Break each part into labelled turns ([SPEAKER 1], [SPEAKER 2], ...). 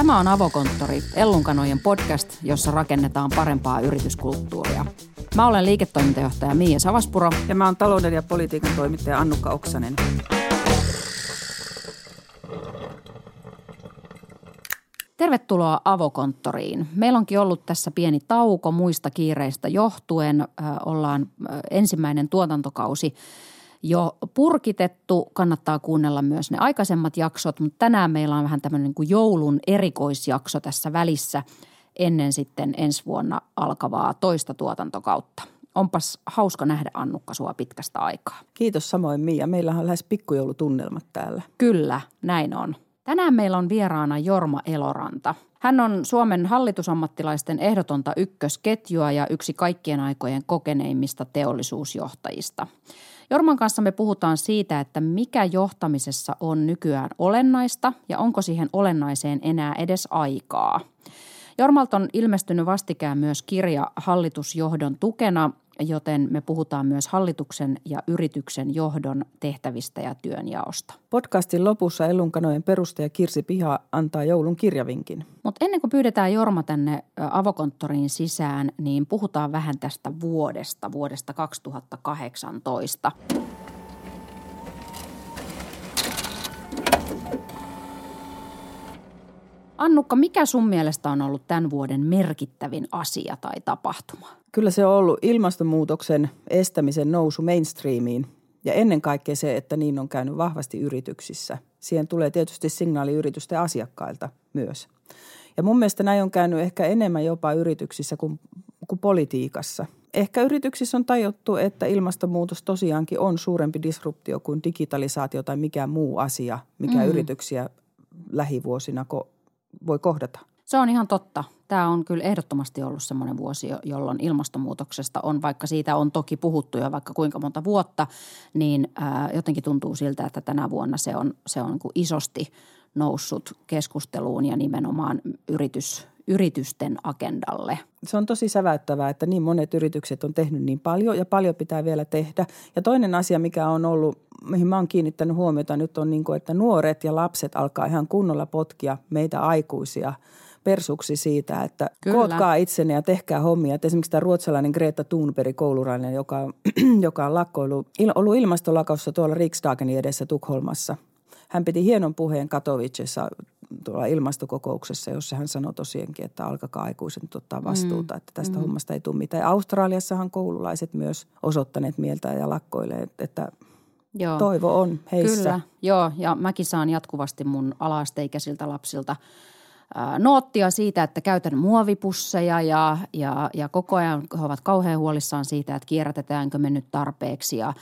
[SPEAKER 1] Tämä on Avokonttori, Ellunkanojen podcast, jossa rakennetaan parempaa yrityskulttuuria. Mä olen liiketoimintajohtaja Miia Savaspuro.
[SPEAKER 2] Ja mä oon talouden ja politiikan toimittaja Annukka Oksanen.
[SPEAKER 1] Tervetuloa Avokonttoriin. Meillä onkin ollut tässä pieni tauko muista kiireistä johtuen. Ollaan ensimmäinen tuotantokausi jo purkitettu. Kannattaa kuunnella myös ne aikaisemmat jaksot, mutta tänään meillä on vähän tämmöinen niin kuin joulun erikoisjakso tässä välissä ennen sitten ensi vuonna alkavaa toista tuotantokautta. Onpas hauska nähdä Annukka sua pitkästä aikaa.
[SPEAKER 2] Kiitos samoin Mia. Meillä on lähes pikkujoulutunnelmat täällä.
[SPEAKER 1] Kyllä, näin on. Tänään meillä on vieraana Jorma Eloranta. Hän on Suomen hallitusammattilaisten ehdotonta ykkösketjua ja yksi kaikkien aikojen kokeneimmista teollisuusjohtajista. Jorman kanssa me puhutaan siitä, että mikä johtamisessa on nykyään olennaista ja onko siihen olennaiseen enää edes aikaa. Jormalta on ilmestynyt vastikään myös kirja hallitusjohdon tukena, joten me puhutaan myös hallituksen ja yrityksen johdon tehtävistä ja työnjaosta.
[SPEAKER 2] Podcastin lopussa Ellunkanojen perustaja Kirsi Piha antaa joulun kirjavinkin.
[SPEAKER 1] Mutta ennen kuin pyydetään Jorma tänne avokonttoriin sisään, niin puhutaan vähän tästä vuodesta, vuodesta 2018. Annukka, mikä sun mielestä on ollut tämän vuoden merkittävin asia tai tapahtuma?
[SPEAKER 2] Kyllä se on ollut ilmastonmuutoksen estämisen nousu mainstreamiin ja ennen kaikkea se, että niin on käynyt vahvasti yrityksissä. Siihen tulee tietysti signaali yritysten asiakkailta myös. Ja mun mielestä näin on käynyt ehkä enemmän jopa yrityksissä kuin, kuin politiikassa. Ehkä yrityksissä on tajuttu, että ilmastonmuutos tosiaankin on suurempi disruptio kuin digitalisaatio tai mikään muu asia, mikä mm. yrityksiä lähivuosina ko- voi kohdata.
[SPEAKER 1] Se on ihan totta. Tämä on kyllä ehdottomasti ollut semmoinen vuosi, jolloin ilmastonmuutoksesta on, vaikka siitä on toki puhuttu jo vaikka kuinka monta vuotta, niin jotenkin tuntuu siltä, että tänä vuonna se on, se on niin isosti noussut keskusteluun ja nimenomaan yritys, yritysten agendalle.
[SPEAKER 2] Se on tosi säväyttävää, että niin monet yritykset on tehnyt niin paljon ja paljon pitää vielä tehdä. Ja toinen asia, mikä on ollut, mihin mä oon kiinnittänyt huomiota nyt on niin kuin, että nuoret ja lapset alkaa ihan kunnolla potkia meitä aikuisia – persuksi siitä, että Kyllä. kootkaa itsenne ja tehkää hommia. Et esimerkiksi tämä ruotsalainen Greta Thunberg, koulurainen, joka, joka on lakkoilu, il, ollut ilmastolakaussa tuolla Riksdagenin edessä Tukholmassa. Hän piti hienon puheen Katowicessa tuolla ilmastokokouksessa, jossa hän sanoi tosiaankin, että alkakaa aikuiset ottaa vastuuta, mm. että tästä mm. hommasta ei tule mitään. Australiassahan koululaiset myös osoittaneet mieltä ja lakkoilee, että Joo. toivo on heissä.
[SPEAKER 1] Kyllä, joo ja mäkin saan jatkuvasti mun alaasteikäisiltä lapsilta – noottia siitä, että käytän muovipusseja ja, ja, ja koko ajan he ovat kauhean huolissaan siitä, että kierrätetäänkö me nyt tarpeeksi ja,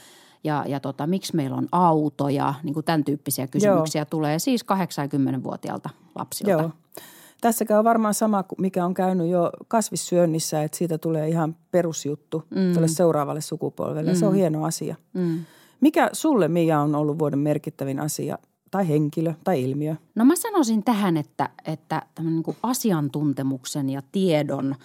[SPEAKER 1] ja, ja tota, miksi meillä on autoja, niin kuin tämän tyyppisiä kysymyksiä Joo. tulee siis 80-vuotiaalta lapsilta. Joo.
[SPEAKER 2] Tässäkään on varmaan sama, mikä on käynyt jo kasvissyönnissä, että siitä tulee ihan perusjuttu mm. tälle seuraavalle sukupolvelle. Mm. Se on mm. hieno asia. Mm. Mikä sulle, Mia, on ollut vuoden merkittävin asia tai henkilö tai ilmiö?
[SPEAKER 1] No mä sanoisin tähän, että, että niin kuin asiantuntemuksen ja tiedon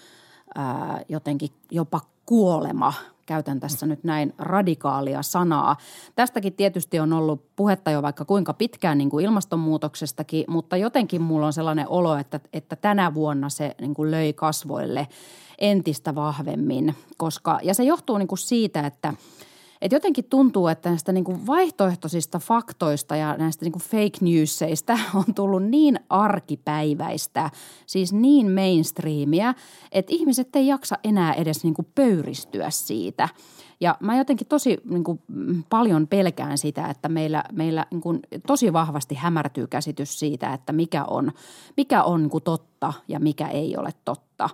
[SPEAKER 1] ää, jotenkin jopa kuolema – käytän tässä nyt näin radikaalia sanaa. Tästäkin tietysti on ollut puhetta jo vaikka kuinka pitkään niin kuin ilmastonmuutoksestakin, mutta jotenkin mulla on sellainen olo, että, että tänä vuonna se niin kuin löi kasvoille entistä vahvemmin, koska, ja se johtuu niin kuin siitä, että – et jotenkin tuntuu, että näistä niin kuin vaihtoehtoisista faktoista ja näistä niin kuin fake newsseistä on tullut niin arkipäiväistä, siis niin mainstreamia, että ihmiset ei jaksa enää edes niin kuin pöyristyä siitä. Ja mä jotenkin tosi niin kuin, paljon pelkään sitä, että meillä, meillä niin kuin, tosi vahvasti hämärtyy käsitys siitä, että mikä on, mikä on niin kuin totta ja mikä ei ole totta.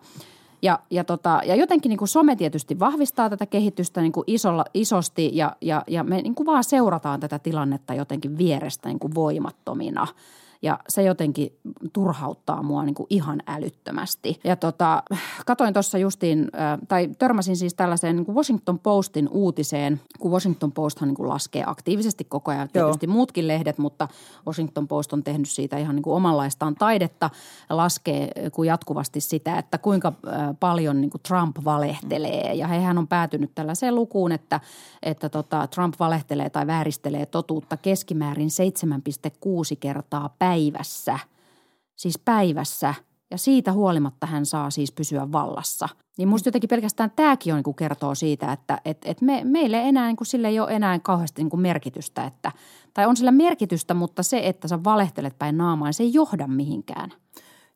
[SPEAKER 1] Ja, ja, tota, ja jotenkin niin kuin some tietysti vahvistaa tätä kehitystä niin kuin isolla, isosti ja, ja, ja me niin kuin vaan seurataan tätä tilannetta jotenkin vierestä niin kuin voimattomina – ja se jotenkin turhauttaa mua niin kuin ihan älyttömästi. Ja tota, katoin tuossa justiin, tai törmäsin siis tällaiseen niin kuin Washington Postin uutiseen, kun Washington Posthan niin kuin laskee aktiivisesti koko ajan. Tietysti Joo. muutkin lehdet, mutta Washington Post on tehnyt siitä ihan niin kuin omanlaistaan taidetta. Laskee kun jatkuvasti sitä, että kuinka paljon niin kuin Trump valehtelee. Ja hehän on päätynyt tällaiseen lukuun, että, että tota, Trump valehtelee tai vääristelee totuutta keskimäärin 7,6 kertaa päivässä päivässä. siis päivässä ja siitä huolimatta hän saa siis pysyä vallassa. Niin musta jotenkin pelkästään tämäkin on, niin kertoo siitä, että et, et me, meille enää, niin kuin, sille ei ole enää kauheasti niin kuin merkitystä. Että, tai on sillä merkitystä, mutta se, että sä valehtelet päin naamaan, se ei johda mihinkään.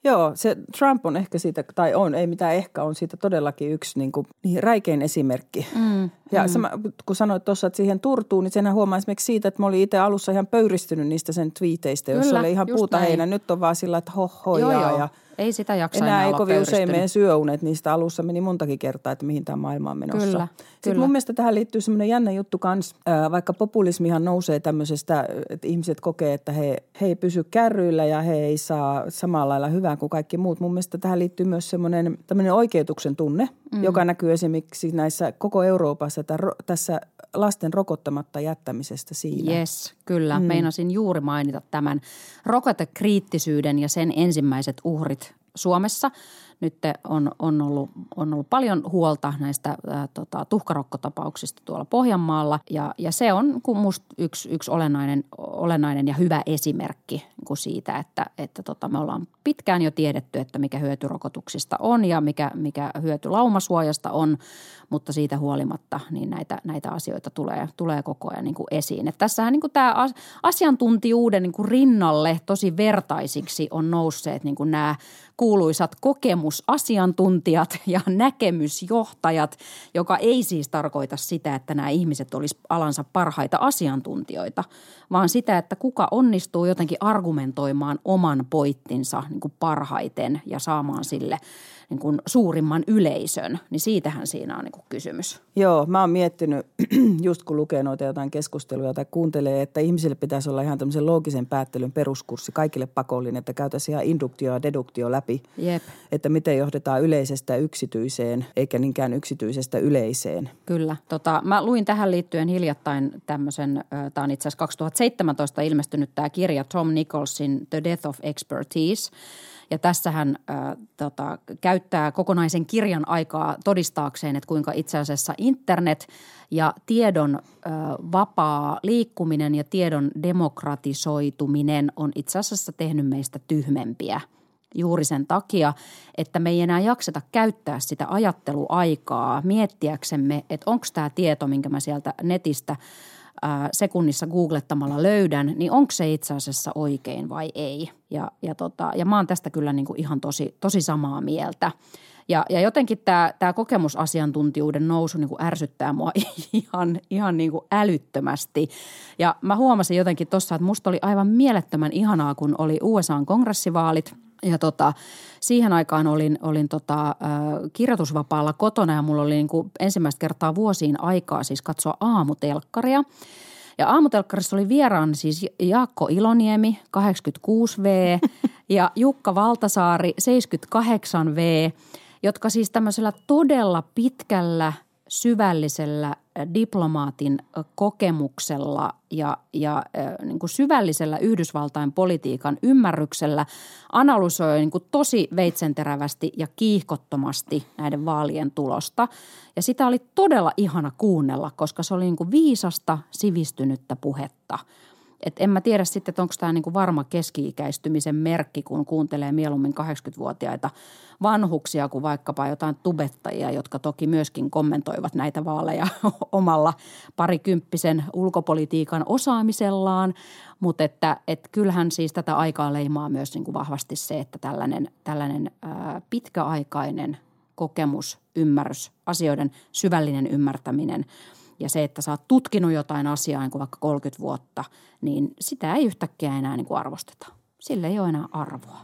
[SPEAKER 2] Joo, se Trump on ehkä siitä, tai on, ei mitään ehkä, on siitä todellakin yksi niin kuin, niin räikein esimerkki. Mm, ja mm. Sama, kun sanoit tuossa, että siihen turtuu, niin senhän huomaa esimerkiksi siitä, että mä olin itse alussa ihan pöyristynyt niistä sen twiiteistä, jossa oli ihan puuta heinä. Nyt on vaan sillä, että hoho joo, joo. ja –
[SPEAKER 1] ei sitä jaksa
[SPEAKER 2] enää, enää ei kovin usein meidän syöunet, niistä alussa meni montakin kertaa, että mihin tämä maailma on menossa. Kyllä, Sitten kyllä. mun mielestä tähän liittyy semmoinen jännä juttu kans, vaikka populismihan nousee tämmöisestä, että ihmiset kokee, että he, he ei pysy kärryillä ja he ei saa samalla lailla hyvää kuin kaikki muut. Mun mielestä tähän liittyy myös semmoinen tämmöinen oikeutuksen tunne, mm. joka näkyy esimerkiksi näissä koko Euroopassa tässä lasten rokottamatta jättämisestä siinä.
[SPEAKER 1] Yes, kyllä. Mm. Meinasin juuri mainita tämän rokotekriittisyyden ja sen ensimmäiset uhrit Suomessa – nyt on, on, ollut, on ollut paljon huolta näistä ää, tota, tuhkarokkotapauksista tuolla Pohjanmaalla ja, ja se on musta yksi, yksi olennainen, olennainen ja hyvä esimerkki niin siitä, että, että tota, me ollaan pitkään jo tiedetty, että mikä hyöty rokotuksista on ja mikä, mikä hyöty laumasuojasta on, mutta siitä huolimatta niin näitä, näitä asioita tulee, tulee koko ajan niin kuin esiin. Et tässähän niin kuin tämä asiantuntijuuden niin kuin rinnalle tosi vertaisiksi on nousseet niin kuin nämä kuuluisat kokemusasiantuntijat ja näkemysjohtajat, joka ei siis tarkoita sitä, että nämä ihmiset olisi alansa parhaita asiantuntijoita, vaan sitä, että kuka onnistuu jotenkin argumentoimaan oman poittinsa niin kuin parhaiten ja saamaan sille – niin kuin suurimman yleisön, niin siitähän siinä on niin kuin kysymys.
[SPEAKER 2] Joo, mä oon miettinyt, just kun lukee noita jotain keskusteluja tai kuuntelee, että ihmisille pitäisi olla ihan tämmöisen loogisen päättelyn peruskurssi kaikille pakollinen, että käytäisiin ihan induktio ja deduktio läpi.
[SPEAKER 1] Jep.
[SPEAKER 2] Että miten johdetaan yleisestä yksityiseen, eikä niinkään yksityisestä yleiseen.
[SPEAKER 1] Kyllä. Tota, mä luin tähän liittyen hiljattain tämmöisen, tämä on itse asiassa 2017 ilmestynyt tämä kirja Tom Nicholsin The Death of Expertise – ja tässä hän äh, tota, käyttää kokonaisen kirjan aikaa todistaakseen, että kuinka itse asiassa internet ja tiedon äh, vapaa liikkuminen ja tiedon demokratisoituminen on itse asiassa tehnyt meistä tyhmempiä. Juuri sen takia, että me ei enää jakseta käyttää sitä ajatteluaikaa miettiäksemme, että onko tämä tieto, minkä mä sieltä netistä – sekunnissa googlettamalla löydän, niin onko se itse asiassa oikein vai ei. Ja, ja, tota, ja mä oon tästä kyllä niin kuin ihan tosi, tosi samaa mieltä. Ja, ja jotenkin tämä, tämä kokemusasiantuntijuuden nousu niin kuin ärsyttää mua ihan, ihan niin kuin älyttömästi. Ja mä huomasin jotenkin tuossa, että musta oli aivan mielettömän ihanaa, kun oli USAn kongressivaalit – ja tota, siihen aikaan olin, olin tota, äh, kirjoitusvapaalla kotona ja mulla oli niin kuin ensimmäistä kertaa vuosiin aikaa siis katsoa aamutelkkaria. Ja aamutelkkarissa oli vieraan siis Jaakko Iloniemi, 86V, ja Jukka Valtasaari, 78V, jotka siis tämmöisellä todella pitkällä – syvällisellä diplomaatin kokemuksella ja, ja niin kuin syvällisellä Yhdysvaltain politiikan ymmärryksellä analysoi niin kuin tosi veitsenterävästi ja kiihkottomasti näiden vaalien tulosta. Ja sitä oli todella ihana kuunnella, koska se oli niin kuin viisasta, sivistynyttä puhetta – et en mä tiedä sitten, että onko tämä niinku varma keski-ikäistymisen merkki, kun kuuntelee mieluummin 80-vuotiaita vanhuksia kuin vaikkapa jotain tubettajia, jotka toki myöskin kommentoivat näitä vaaleja omalla parikymppisen ulkopolitiikan osaamisellaan. Mutta että et kyllähän siis tätä aikaa leimaa myös niinku vahvasti se, että tällainen, tällainen ää, pitkäaikainen kokemus, ymmärrys, asioiden syvällinen ymmärtäminen – ja se, että sä oot tutkinut jotain asiaa niin kuin vaikka 30 vuotta, niin sitä ei yhtäkkiä enää niin kuin arvosteta. Sille ei ole enää arvoa.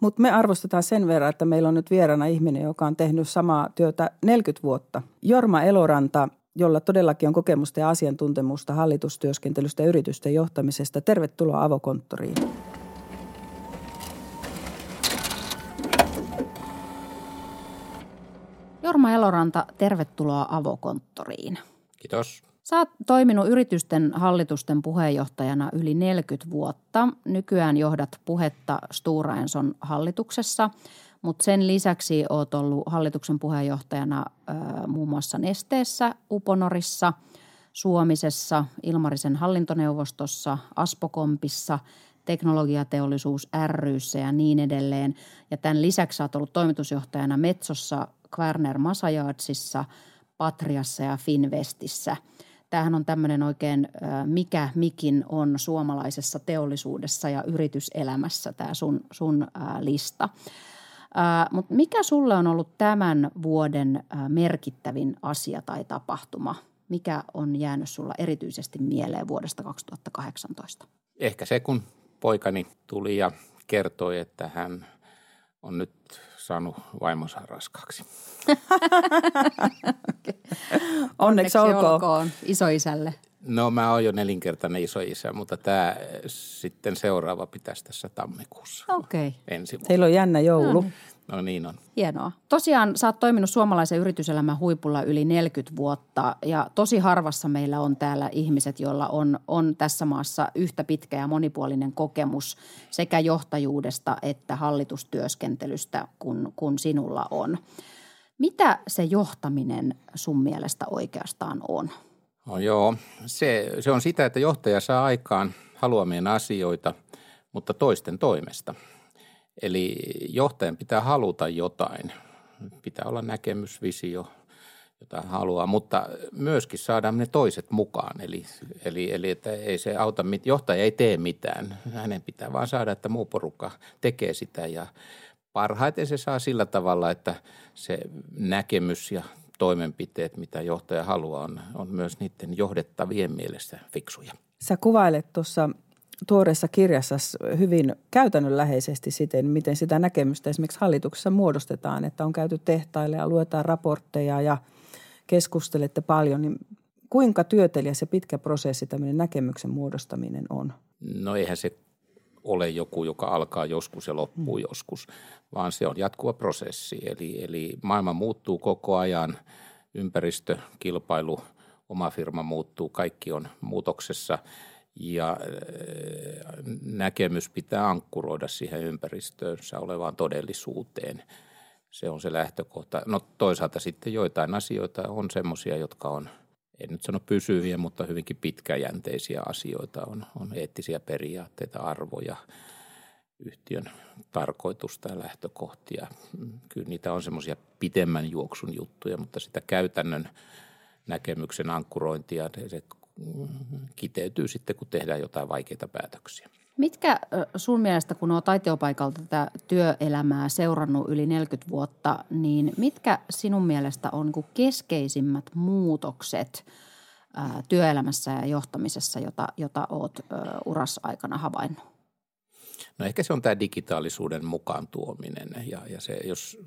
[SPEAKER 2] Mutta me arvostetaan sen verran, että meillä on nyt vieraana ihminen, joka on tehnyt samaa työtä 40 vuotta. Jorma Eloranta, jolla todellakin on kokemusta ja asiantuntemusta hallitustyöskentelystä ja yritysten johtamisesta. Tervetuloa avokonttoriin.
[SPEAKER 1] Jorma Eloranta, tervetuloa avokonttoriin.
[SPEAKER 3] Kiitos.
[SPEAKER 1] Sä oot toiminut yritysten hallitusten puheenjohtajana yli 40 vuotta. Nykyään johdat puhetta Stora Enson hallituksessa, mutta sen lisäksi oot ollut hallituksen puheenjohtajana äh, muun muassa Nesteessä, Uponorissa, Suomisessa, Ilmarisen hallintoneuvostossa, Aspokompissa, teknologiateollisuus ryssä ja niin edelleen. Ja tämän lisäksi olet ollut toimitusjohtajana Metsossa, Kvarner Masajatsissa, Patriassa ja Finvestissä. Tämähän on tämmöinen oikein, mikä mikin on suomalaisessa teollisuudessa ja yrityselämässä tämä sun, sun lista. Mutta mikä sulle on ollut tämän vuoden merkittävin asia tai tapahtuma? Mikä on jäänyt sulla erityisesti mieleen vuodesta 2018?
[SPEAKER 3] Ehkä se, kun poikani tuli ja kertoi, että hän on nyt saanut vaimonsa raskaaksi.
[SPEAKER 1] okay. Onneksi olkoon. olkoon isoisälle.
[SPEAKER 3] No mä oon jo nelinkertainen isoisä, mutta tämä sitten seuraava pitäisi tässä tammikuussa.
[SPEAKER 1] Okei. Okay.
[SPEAKER 3] Ensi vuonna.
[SPEAKER 2] Teillä on jännä joulu. No.
[SPEAKER 3] No niin on.
[SPEAKER 1] Hienoa. Tosiaan sä oot toiminut suomalaisen yrityselämän huipulla yli 40 vuotta ja tosi harvassa meillä on täällä ihmiset, joilla on, on tässä maassa yhtä pitkä ja monipuolinen kokemus sekä johtajuudesta että hallitustyöskentelystä kuin, kuin sinulla on. Mitä se johtaminen sun mielestä oikeastaan on?
[SPEAKER 3] No joo, se, se on sitä, että johtaja saa aikaan haluamien asioita, mutta toisten toimesta – Eli johtajan pitää haluta jotain. Pitää olla näkemys, visio, jota haluaa, mutta myöskin saada ne toiset mukaan. Eli, eli, eli että ei se auta, johtaja ei tee mitään. Hänen pitää vaan saada, että muu porukka tekee sitä ja parhaiten se saa sillä tavalla, että se näkemys ja toimenpiteet, mitä johtaja haluaa, on, on myös niiden johdettavien mielestä fiksuja.
[SPEAKER 2] Sä kuvailet tuossa tuoreessa kirjassa hyvin käytännönläheisesti siten, miten sitä näkemystä esimerkiksi hallituksessa muodostetaan, että on käyty tehtaille ja luetaan raportteja ja keskustelette paljon, niin kuinka työtelijä se pitkä prosessi, tämmöinen näkemyksen muodostaminen on?
[SPEAKER 3] No eihän se ole joku, joka alkaa joskus ja loppuu hmm. joskus, vaan se on jatkuva prosessi. Eli, eli maailma muuttuu koko ajan, ympäristö, kilpailu, oma firma muuttuu, kaikki on muutoksessa – ja äh, näkemys pitää ankkuroida siihen ympäristöönsä olevaan todellisuuteen. Se on se lähtökohta. No toisaalta sitten joitain asioita on semmoisia, jotka on, en nyt sano pysyviä, mutta hyvinkin pitkäjänteisiä asioita. On, on eettisiä periaatteita, arvoja, yhtiön tarkoitusta ja lähtökohtia. Kyllä niitä on semmoisia pitemmän juoksun juttuja, mutta sitä käytännön näkemyksen ankkurointia, se kiteytyy sitten, kun tehdään jotain vaikeita päätöksiä.
[SPEAKER 1] Mitkä sun mielestä, kun olet taiteopaikalta tätä työelämää seurannut yli 40 vuotta, niin mitkä sinun mielestä on niin keskeisimmät muutokset työelämässä ja johtamisessa, jota, jota olet uras aikana havainnut?
[SPEAKER 3] No ehkä se on tämä digitaalisuuden mukaan tuominen ja, ja se, jos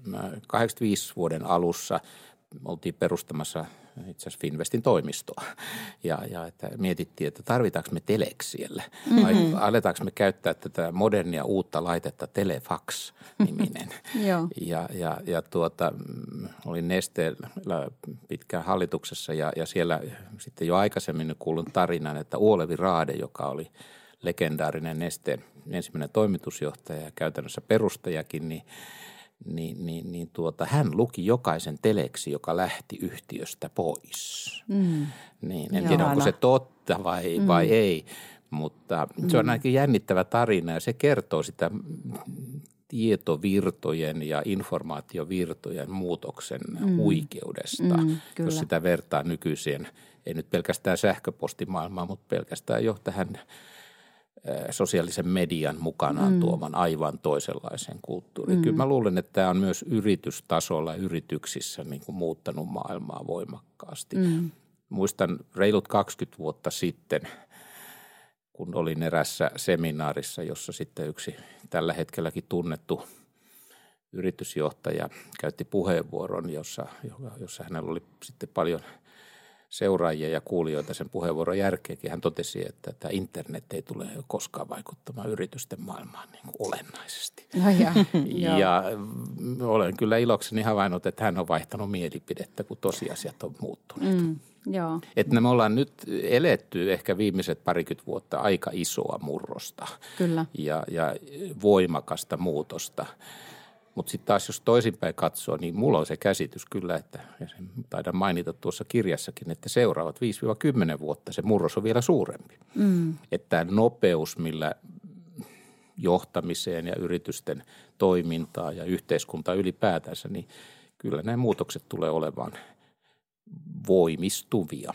[SPEAKER 3] 85 vuoden alussa oltiin perustamassa itse asiassa Finvestin toimistoa. Ja, ja että mietittiin, että tarvitaanko me telex siellä mm-hmm. vai aletaanko me käyttää tätä modernia uutta laitetta Telefax-niminen. ja, ja, ja tuota, olin Nesteellä pitkään hallituksessa ja, ja siellä sitten jo aikaisemmin kuulun tarinan, että Uolevi Raade, joka oli legendaarinen Nesteen ensimmäinen toimitusjohtaja ja käytännössä perustajakin, niin – niin, niin, niin tuota, hän luki jokaisen teleksi, joka lähti yhtiöstä pois. Mm. Niin, en Joo, tiedä, onko se totta vai, mm. vai ei, mutta mm. se on mm. ainakin jännittävä tarina ja se kertoo sitä tietovirtojen ja informaatiovirtojen muutoksen mm. huikeudesta, mm, jos sitä vertaa nykyiseen, ei nyt pelkästään sähköpostimaailmaan, mutta pelkästään jo tähän – sosiaalisen median mukanaan mm. tuoman aivan toisenlaisen kulttuurin. Mm. Kyllä mä luulen, että tämä on myös yritystasolla yrityksissä niin kuin muuttanut maailmaa voimakkaasti. Mm. Muistan reilut 20 vuotta sitten, kun olin erässä seminaarissa, jossa sitten yksi tällä hetkelläkin tunnettu yritysjohtaja käytti puheenvuoron, jossa, jossa hänellä oli sitten paljon – seuraajia ja kuulijoita sen puheenvuoron järkeenkin. Hän totesi, että tämä internet ei tule koskaan vaikuttamaan yritysten maailmaan niin kuin olennaisesti.
[SPEAKER 1] No ja,
[SPEAKER 3] ja olen kyllä ilokseni havainnut, että hän on vaihtanut mielipidettä, kun tosiasiat on muuttuneet. Mm,
[SPEAKER 1] joo.
[SPEAKER 3] Että me ollaan nyt eletty ehkä viimeiset parikymmentä vuotta aika isoa murrosta
[SPEAKER 1] kyllä.
[SPEAKER 3] Ja, ja voimakasta muutosta – mutta sitten taas jos toisinpäin katsoo, niin mulla on se käsitys kyllä, että ja sen taidan mainita tuossa kirjassakin, että seuraavat 5-10 vuotta se murros on vielä suurempi. Mm. Että nopeus, millä johtamiseen ja yritysten toimintaan ja yhteiskuntaa ylipäätänsä, niin kyllä nämä muutokset tulee olemaan voimistuvia.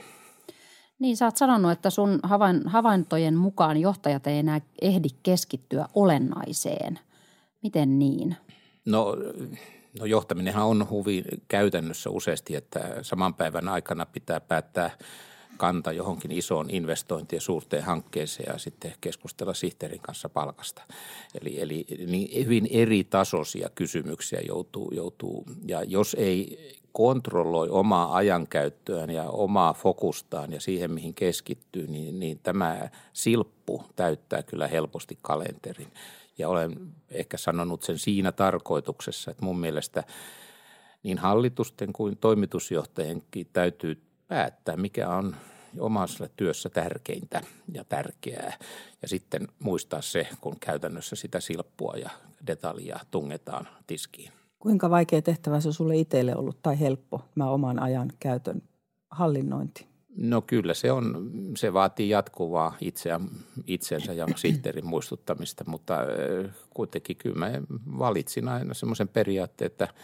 [SPEAKER 1] Niin, sä oot sanonut, että sun havaintojen mukaan johtajat ei enää ehdi keskittyä olennaiseen. Miten niin?
[SPEAKER 3] No, no johtaminenhan on hyvin käytännössä useasti, että saman päivän aikana pitää päättää – kanta johonkin isoon investointiin ja suurteen hankkeeseen ja sitten keskustella sihteerin kanssa palkasta. Eli, eli niin hyvin eri tasoisia kysymyksiä joutuu, joutuu ja jos ei kontrolloi omaa ajankäyttöään ja omaa fokustaan ja siihen, mihin keskittyy, niin, niin tämä silppu täyttää kyllä helposti kalenterin. Ja olen ehkä sanonut sen siinä tarkoituksessa, että mun mielestä niin hallitusten kuin toimitusjohtajienkin täytyy päättää, mikä on omassa työssä tärkeintä ja tärkeää. Ja sitten muistaa se, kun käytännössä sitä silppua ja detaljia tungetaan tiskiin.
[SPEAKER 2] Kuinka vaikea tehtävä se on sulle itselle ollut tai helppo, mä oman ajan käytön hallinnointi?
[SPEAKER 3] No kyllä se on, se vaatii jatkuvaa itseä, itsensä ja sihteerin muistuttamista, mutta kuitenkin kyllä mä valitsin aina semmoisen periaatteen, että –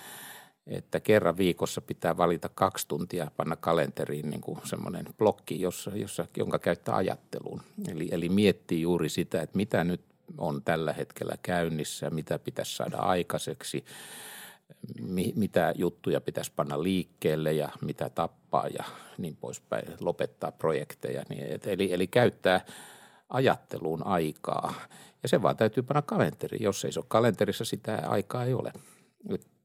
[SPEAKER 3] että kerran viikossa pitää valita kaksi tuntia panna kalenteriin niin kuin semmoinen blokki, jossa, jossa, jonka käyttää ajatteluun. Eli, eli miettii juuri sitä, että mitä nyt on tällä hetkellä käynnissä, mitä pitäisi saada aikaiseksi, mi, mitä juttuja pitäisi panna liikkeelle ja mitä tappaa ja niin poispäin, lopettaa projekteja. Niin, et, eli, eli käyttää ajatteluun aikaa. Ja se vaan täytyy panna kalenteriin. Jos ei se ole kalenterissa, sitä aikaa ei ole.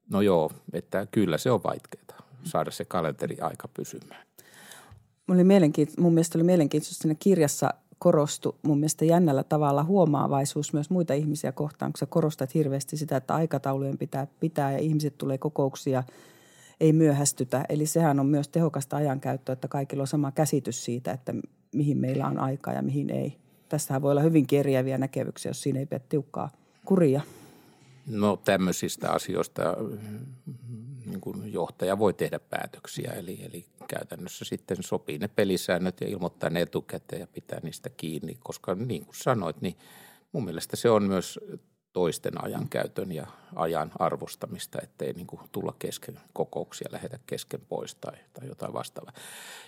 [SPEAKER 3] No joo, että kyllä se on vaikeaa saada se kalenteri aika pysymään.
[SPEAKER 2] Oli mun mielestä oli mielenkiintoista siinä kirjassa korostu mun mielestä jännällä tavalla huomaavaisuus myös muita ihmisiä kohtaan, kun sä korostat hirveästi sitä, että aikataulujen pitää pitää ja ihmiset tulee kokouksia, ei myöhästytä. Eli sehän on myös tehokasta ajankäyttöä, että kaikilla on sama käsitys siitä, että mihin meillä on aikaa ja mihin ei. Tästähän voi olla hyvin eriäviä näkemyksiä, jos siinä ei pidä tiukkaa kuria.
[SPEAKER 3] No tämmöisistä asioista kuin johtaja voi tehdä päätöksiä, eli, eli käytännössä sitten sopii ne pelisäännöt ja ilmoittaa ne etukäteen ja pitää niistä kiinni, koska niin kuin sanoit, niin mun mielestä se on myös toisten ajankäytön ja ajan arvostamista, ettei niin kuin tulla kesken kokouksia, lähetä kesken pois tai, tai jotain vastaavaa.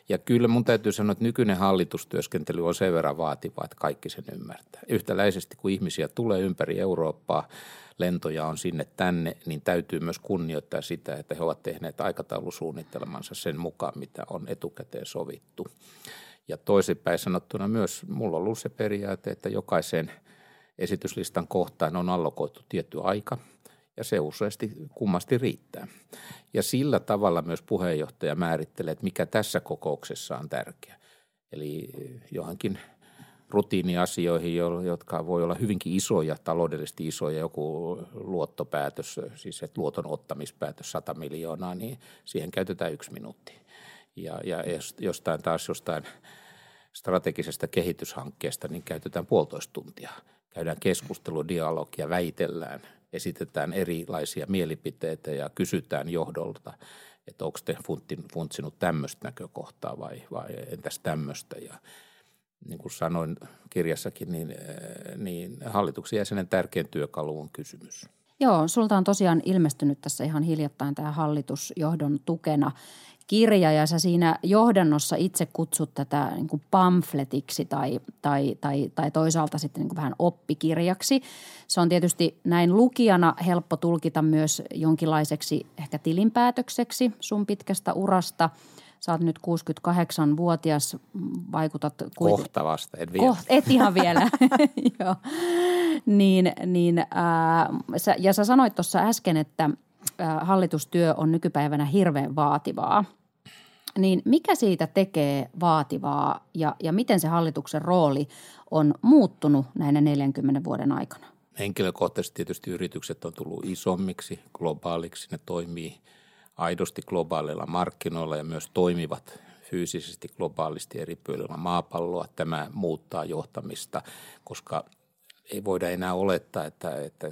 [SPEAKER 3] Ja kyllä mun täytyy sanoa, että nykyinen hallitustyöskentely on sen verran vaativaa, että kaikki sen ymmärtää. Yhtäläisesti kun ihmisiä tulee ympäri Eurooppaa, lentoja on sinne tänne, niin täytyy myös kunnioittaa sitä, että he ovat tehneet aikataulusuunnitelmansa sen mukaan, mitä on etukäteen sovittu. Ja toisinpäin sanottuna myös mulla on ollut se periaate, että jokaisen esityslistan kohtaan on allokoitu tietty aika ja se useasti kummasti riittää. Ja sillä tavalla myös puheenjohtaja määrittelee, että mikä tässä kokouksessa on tärkeä. Eli johonkin – rutiiniasioihin, jotka voi olla hyvinkin isoja, taloudellisesti isoja, joku luottopäätös, siis että luoton ottamispäätös 100 miljoonaa, niin siihen käytetään yksi minuutti. Ja, ja jostain taas jostain strategisesta kehityshankkeesta, niin käytetään puolitoista tuntia. Käydään keskustelu, dialogia, väitellään, esitetään erilaisia mielipiteitä ja kysytään johdolta, että onko te funtsinut tämmöistä näkökohtaa vai, vai entäs tämmöistä. Ja niin kuin sanoin kirjassakin, niin, niin hallituksen jäsenen tärkein työkalu on kysymys.
[SPEAKER 1] Joo, sulta on tosiaan ilmestynyt tässä ihan hiljattain tämä hallitusjohdon tukena kirja ja sä siinä johdannossa itse kutsut tätä niin kuin pamfletiksi tai, tai, tai, tai toisaalta sitten niin kuin vähän oppikirjaksi. Se on tietysti näin lukijana helppo tulkita myös jonkinlaiseksi ehkä tilinpäätökseksi sun pitkästä urasta – Sä oot nyt 68-vuotias, vaikutat...
[SPEAKER 3] Kuiten... Kohta vasta, et vielä. Koht,
[SPEAKER 1] et ihan vielä, joo. Niin, niin, ää, sä, ja sä sanoit tuossa äsken, että ää, hallitustyö on nykypäivänä hirveän vaativaa. Niin mikä siitä tekee vaativaa ja, ja miten se hallituksen rooli on muuttunut näinä 40 vuoden aikana?
[SPEAKER 3] Henkilökohtaisesti tietysti yritykset on tullut isommiksi, globaaliksi, ne toimii – aidosti globaaleilla markkinoilla ja myös toimivat fyysisesti globaalisti eri puolilla maapalloa. Tämä muuttaa johtamista, koska ei voida enää olettaa, että, että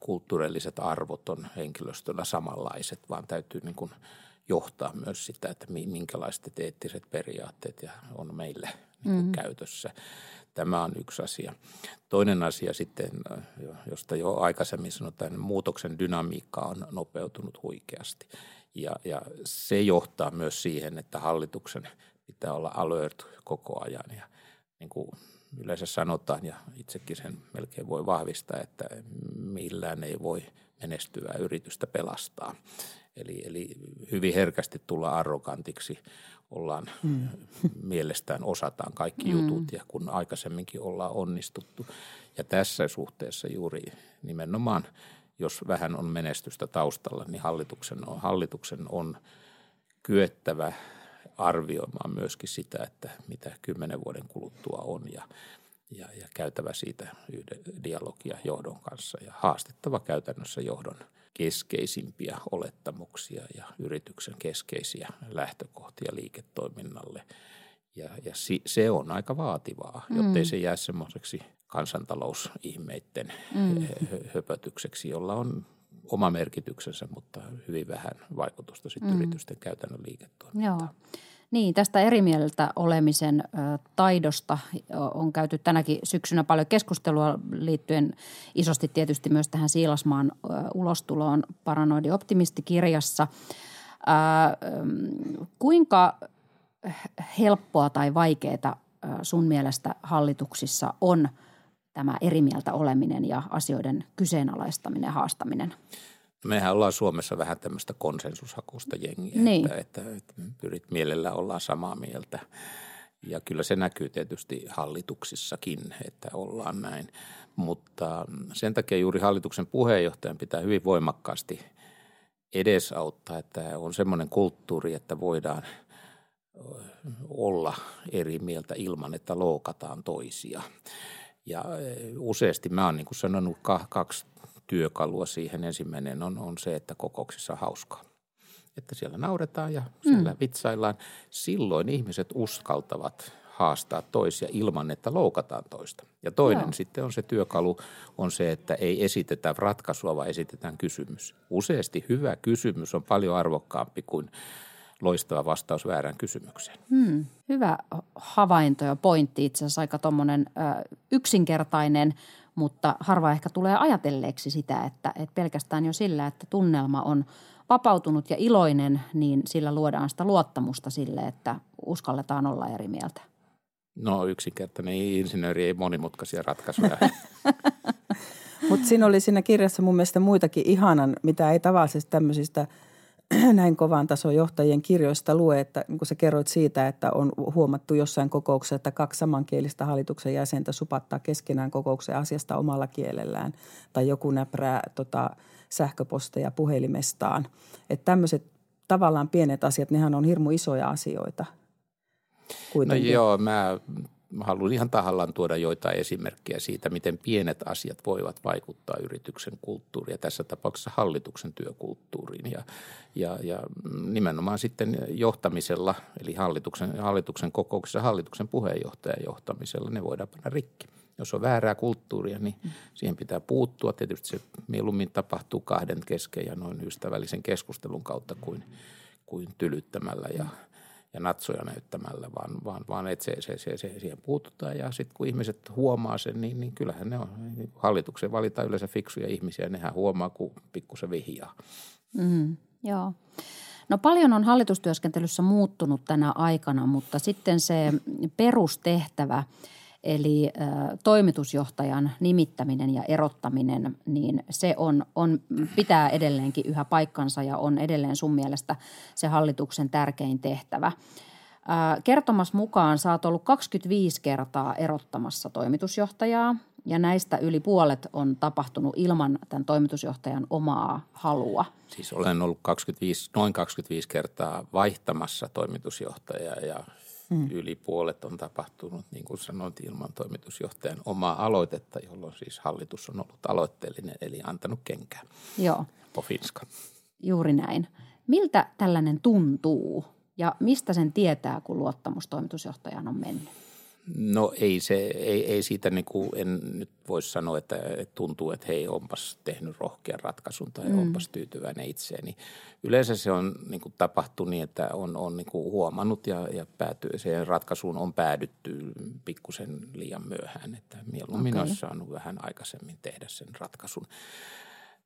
[SPEAKER 3] kulttuurilliset arvot on henkilöstöllä samanlaiset, vaan täytyy niin kuin johtaa myös sitä, että minkälaiset eettiset periaatteet on meille niin kuin mm. käytössä. Tämä on yksi asia. Toinen asia sitten, josta jo aikaisemmin sanotaan, että muutoksen dynamiikka on nopeutunut huikeasti. Ja, ja se johtaa myös siihen, että hallituksen pitää olla alert koko ajan. Ja niin kuin yleensä sanotaan, ja itsekin sen melkein voi vahvistaa, että millään ei voi menestyvää yritystä pelastaa. Eli, eli hyvin herkästi tulla arrogantiksi, ollaan mm. mielestään osataan kaikki mm. jutut ja kun aikaisemminkin ollaan onnistuttu. Ja tässä suhteessa juuri nimenomaan, jos vähän on menestystä taustalla, niin hallituksen on, hallituksen on kyettävä arvioimaan myöskin sitä, että mitä kymmenen vuoden kuluttua on ja, ja, ja käytävä siitä yhden dialogia johdon kanssa ja haastettava käytännössä johdon – keskeisimpiä olettamuksia ja yrityksen keskeisiä lähtökohtia liiketoiminnalle. Ja, ja si, se on aika vaativaa, mm. jottei se jää semmoiseksi kansantalousihmeiden mm. höpötykseksi, jolla on oma merkityksensä, mutta hyvin vähän vaikutusta sitten mm. yritysten käytännön liiketoimintaan. Joo.
[SPEAKER 1] Niin, tästä eri mieltä olemisen taidosta on käyty tänäkin syksynä paljon keskustelua liittyen isosti tietysti myös tähän Siilasmaan ulostuloon Paranoidi optimistikirjassa. Kuinka helppoa tai vaikeaa sun mielestä hallituksissa on tämä eri mieltä oleminen ja asioiden kyseenalaistaminen haastaminen?
[SPEAKER 3] Mehän ollaan Suomessa vähän tämmöistä konsensushakusta jengiä, niin. että, että, että pyrit mielellä ollaan samaa mieltä. Ja kyllä se näkyy tietysti hallituksissakin, että ollaan näin. Mutta sen takia juuri hallituksen puheenjohtajan pitää hyvin voimakkaasti edesauttaa, että on semmoinen kulttuuri, että voidaan olla eri mieltä ilman, että loukataan toisia. Ja useasti mä oon niin kuin sanonut kaksi työkalua siihen. Ensimmäinen on, on se, että kokouksissa on hauskaa. Että siellä nauretaan ja siellä mm. vitsaillaan. Silloin ihmiset uskaltavat haastaa toisia ilman, että loukataan toista. Ja toinen Joo. sitten on se työkalu, on se, että ei esitetä ratkaisua, vaan esitetään kysymys. Useasti hyvä kysymys on paljon arvokkaampi kuin loistava vastaus väärään kysymykseen.
[SPEAKER 1] Hmm, hyvä havainto ja pointti itse asiassa aika tuommoinen yksinkertainen, mutta harva ehkä tulee ajatelleeksi sitä, että, että pelkästään jo sillä, että tunnelma on vapautunut ja iloinen, niin sillä luodaan sitä luottamusta sille, että uskalletaan olla eri mieltä.
[SPEAKER 3] No yksinkertainen insinööri ei monimutkaisia ratkaisuja.
[SPEAKER 2] Mutta siinä oli siinä kirjassa mun mielestä muitakin ihanan, mitä ei tavallisesti tämmöisistä – näin kovan tason johtajien kirjoista lue, että niin kuin sä kerroit siitä, että on huomattu jossain kokouksessa, että kaksi samankielistä hallituksen jäsentä supattaa keskenään kokouksen asiasta omalla kielellään tai joku näprää tota, sähköposteja puhelimestaan. Että tämmöiset tavallaan pienet asiat, nehän on hirmu isoja asioita.
[SPEAKER 3] Kuitenkin. No joo, mä haluan ihan tahallaan tuoda joitain esimerkkejä siitä, miten pienet asiat voivat vaikuttaa yrityksen kulttuuriin ja tässä tapauksessa hallituksen työkulttuuriin. Ja, ja, ja nimenomaan sitten johtamisella, eli hallituksen, hallituksen kokouksessa hallituksen puheenjohtajan johtamisella, ne voidaan panna rikki. Jos on väärää kulttuuria, niin siihen pitää puuttua. Tietysti se mieluummin tapahtuu kahden kesken ja noin ystävällisen keskustelun kautta kuin, kuin tylyttämällä ja – ja natsoja näyttämällä, vaan, vaan, vaan että se, se, se, se, siihen puututaan. Ja sitten kun ihmiset huomaa sen, niin, niin kyllähän ne on, hallituksen valitaan yleensä fiksuja ihmisiä, nehän huomaa, kun pikkusen vihjaa.
[SPEAKER 1] Mm, joo. No paljon on hallitustyöskentelyssä muuttunut tänä aikana, mutta sitten se perustehtävä – Eli toimitusjohtajan nimittäminen ja erottaminen, niin se on, on, pitää edelleenkin yhä paikkansa ja on edelleen sun mielestä se hallituksen tärkein tehtävä. Kertomas mukaan oot ollut 25 kertaa erottamassa toimitusjohtajaa ja näistä yli puolet on tapahtunut ilman tämän toimitusjohtajan omaa halua.
[SPEAKER 3] Siis olen ollut 25, noin 25 kertaa vaihtamassa toimitusjohtajaa ja Mm. Yli puolet on tapahtunut, niin kuin sanoit, ilman toimitusjohtajan omaa aloitetta, jolloin siis hallitus on ollut aloitteellinen, eli antanut kenkää.
[SPEAKER 1] Joo.
[SPEAKER 3] Pofinska.
[SPEAKER 1] Juuri näin. Miltä tällainen tuntuu ja mistä sen tietää, kun luottamus toimitusjohtajaan on mennyt?
[SPEAKER 3] No ei, se, ei, ei siitä niin kuin, en nyt voisi sanoa, että, tuntuu, että hei onpas tehnyt rohkean ratkaisun tai mm. onpas tyytyväinen itseeni. Yleensä se on niin kuin tapahtunut niin, että on, on niin kuin huomannut ja, ja pääty, siihen ratkaisuun on päädytty pikkusen liian myöhään. Että mieluummin okay. olisi saanut vähän aikaisemmin tehdä sen ratkaisun.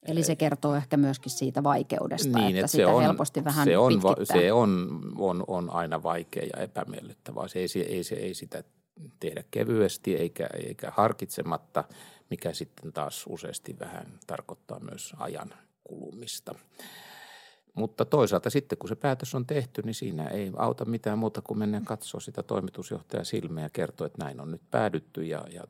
[SPEAKER 1] Eli se kertoo ehkä myöskin siitä vaikeudesta, niin, että, että sitä on, helposti vähän se on,
[SPEAKER 3] se on, on, on aina vaikea ja epämiellyttävää. Se ei, ei, se, ei sitä tehdä kevyesti eikä, eikä harkitsematta, mikä sitten taas useasti vähän tarkoittaa myös ajan kulumista. Mutta toisaalta sitten, kun se päätös on tehty, niin siinä ei auta mitään muuta kuin mennä katsoa sitä toimitusjohtajan silmiä ja kertoa, että näin on nyt päädytty ja, ja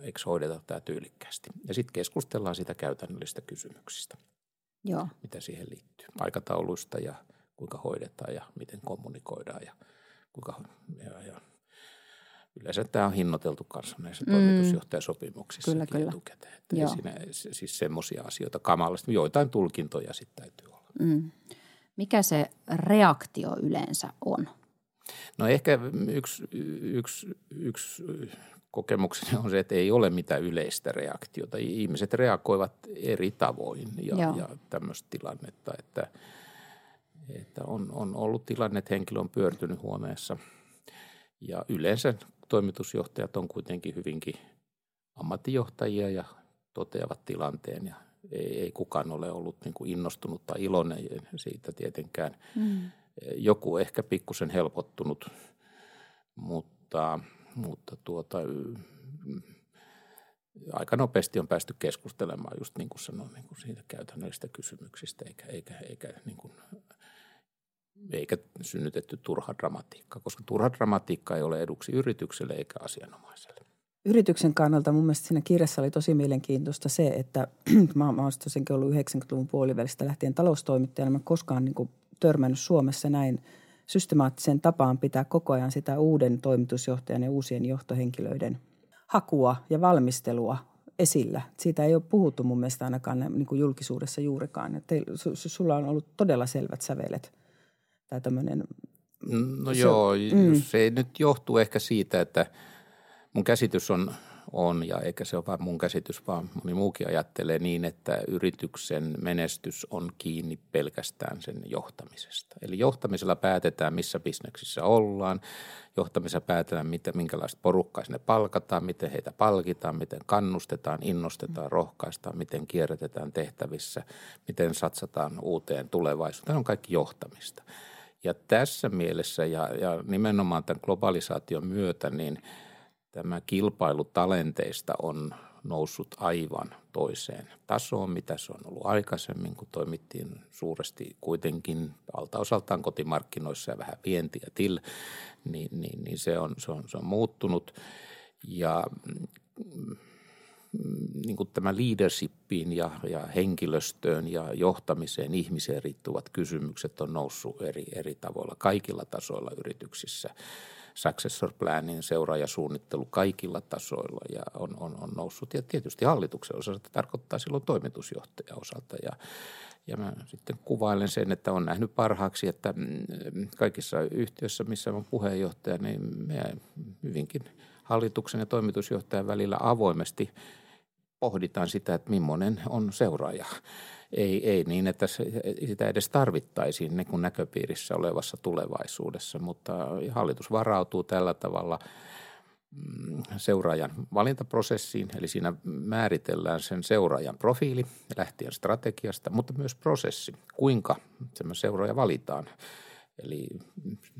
[SPEAKER 3] eikö hoideta tämä tyylikkäästi. Ja sitten keskustellaan sitä käytännöllistä kysymyksistä,
[SPEAKER 1] Joo.
[SPEAKER 3] mitä siihen liittyy. Aikatauluista ja kuinka hoidetaan ja miten kommunikoidaan ja kuinka ja, ja Yleensä tämä on hinnoiteltu kanssa näissä mm. toimitusjohtajasopimuksissa kyllä, kyllä. etukäteen. Että Joo. Siinä, siis semmoisia asioita kamalasti, joitain tulkintoja sitten täytyy olla. Mm.
[SPEAKER 1] Mikä se reaktio yleensä on?
[SPEAKER 3] No ehkä yksi, yksi, yksi kokemukseni on se, että ei ole mitään yleistä reaktiota. Ihmiset reagoivat eri tavoin ja, ja tämmöistä tilannetta, että, että on, on ollut tilanne, että henkilö on pyörtynyt huoneessa ja yleensä toimitusjohtajat on kuitenkin hyvinkin ammattijohtajia ja toteavat tilanteen ja ei, ei kukaan ole ollut niin kuin innostunut tai iloinen siitä tietenkään. Mm. Joku ehkä pikkusen helpottunut, mutta, mutta tuota, aika nopeasti on päästy keskustelemaan just niin kuin sanoin niin kuin siitä käytännöllisistä kysymyksistä eikä, eikä, eikä niin kuin eikä synnytetty turha dramatiikka, koska turha dramatiikka ei ole eduksi yritykselle eikä asianomaiselle.
[SPEAKER 2] Yrityksen kannalta mun mielestä siinä kirjassa oli tosi mielenkiintoista se, että mä, olen tosiaankin ollut 90-luvun puolivälistä lähtien taloustoimittajana. Mä koskaan niin kuin törmännyt Suomessa näin systemaattiseen tapaan pitää koko ajan sitä uuden toimitusjohtajan ja uusien johtohenkilöiden hakua ja valmistelua esillä. Siitä ei ole puhuttu mun mielestä ainakaan niin kuin julkisuudessa juurikaan. Että sulla on ollut todella selvät sävelet – tai tämmöinen...
[SPEAKER 3] No se, joo, mm. se nyt johtuu ehkä siitä, että mun käsitys on, on, ja eikä se ole vain mun käsitys, vaan moni muukin ajattelee niin, että yrityksen menestys on kiinni pelkästään sen johtamisesta. Eli johtamisella päätetään, missä bisneksissä ollaan, johtamisella päätetään, mitä, minkälaista porukkaa sinne palkataan, miten heitä palkitaan, miten kannustetaan, innostetaan, rohkaistaan, miten kierrätetään tehtävissä, miten satsataan uuteen tulevaisuuteen. Tämä on kaikki johtamista. Ja tässä mielessä ja, ja nimenomaan tämän globalisaation myötä, niin tämä kilpailu talenteista on noussut aivan toiseen tasoon, mitä se on ollut aikaisemmin, kun toimittiin suuresti kuitenkin valtaosaltaan kotimarkkinoissa ja vähän vientiä til, niin, niin, niin se, on, se, on, se on muuttunut. Ja mm, niin kuin tämä leadershipiin ja, ja henkilöstöön ja johtamiseen, ihmiseen riittuvat kysymykset on noussut eri, eri tavoilla kaikilla tasoilla yrityksissä. Successor planning, seuraajasuunnittelu kaikilla tasoilla ja on, on, on noussut. Ja tietysti hallituksen osalta tarkoittaa silloin toimitusjohtajan osalta ja ja mä sitten kuvailen sen, että on nähnyt parhaaksi, että mm, kaikissa yhtiöissä, missä on puheenjohtaja, niin me hyvinkin hallituksen ja toimitusjohtajan välillä avoimesti – pohditaan sitä, että millainen on seuraaja. Ei, ei niin, että sitä edes tarvittaisiin niin kuin näköpiirissä olevassa tulevaisuudessa, mutta hallitus varautuu tällä tavalla mm, seuraajan valintaprosessiin, eli siinä määritellään sen seuraajan profiili lähtien strategiasta, mutta myös prosessi, kuinka se seuraaja valitaan. Eli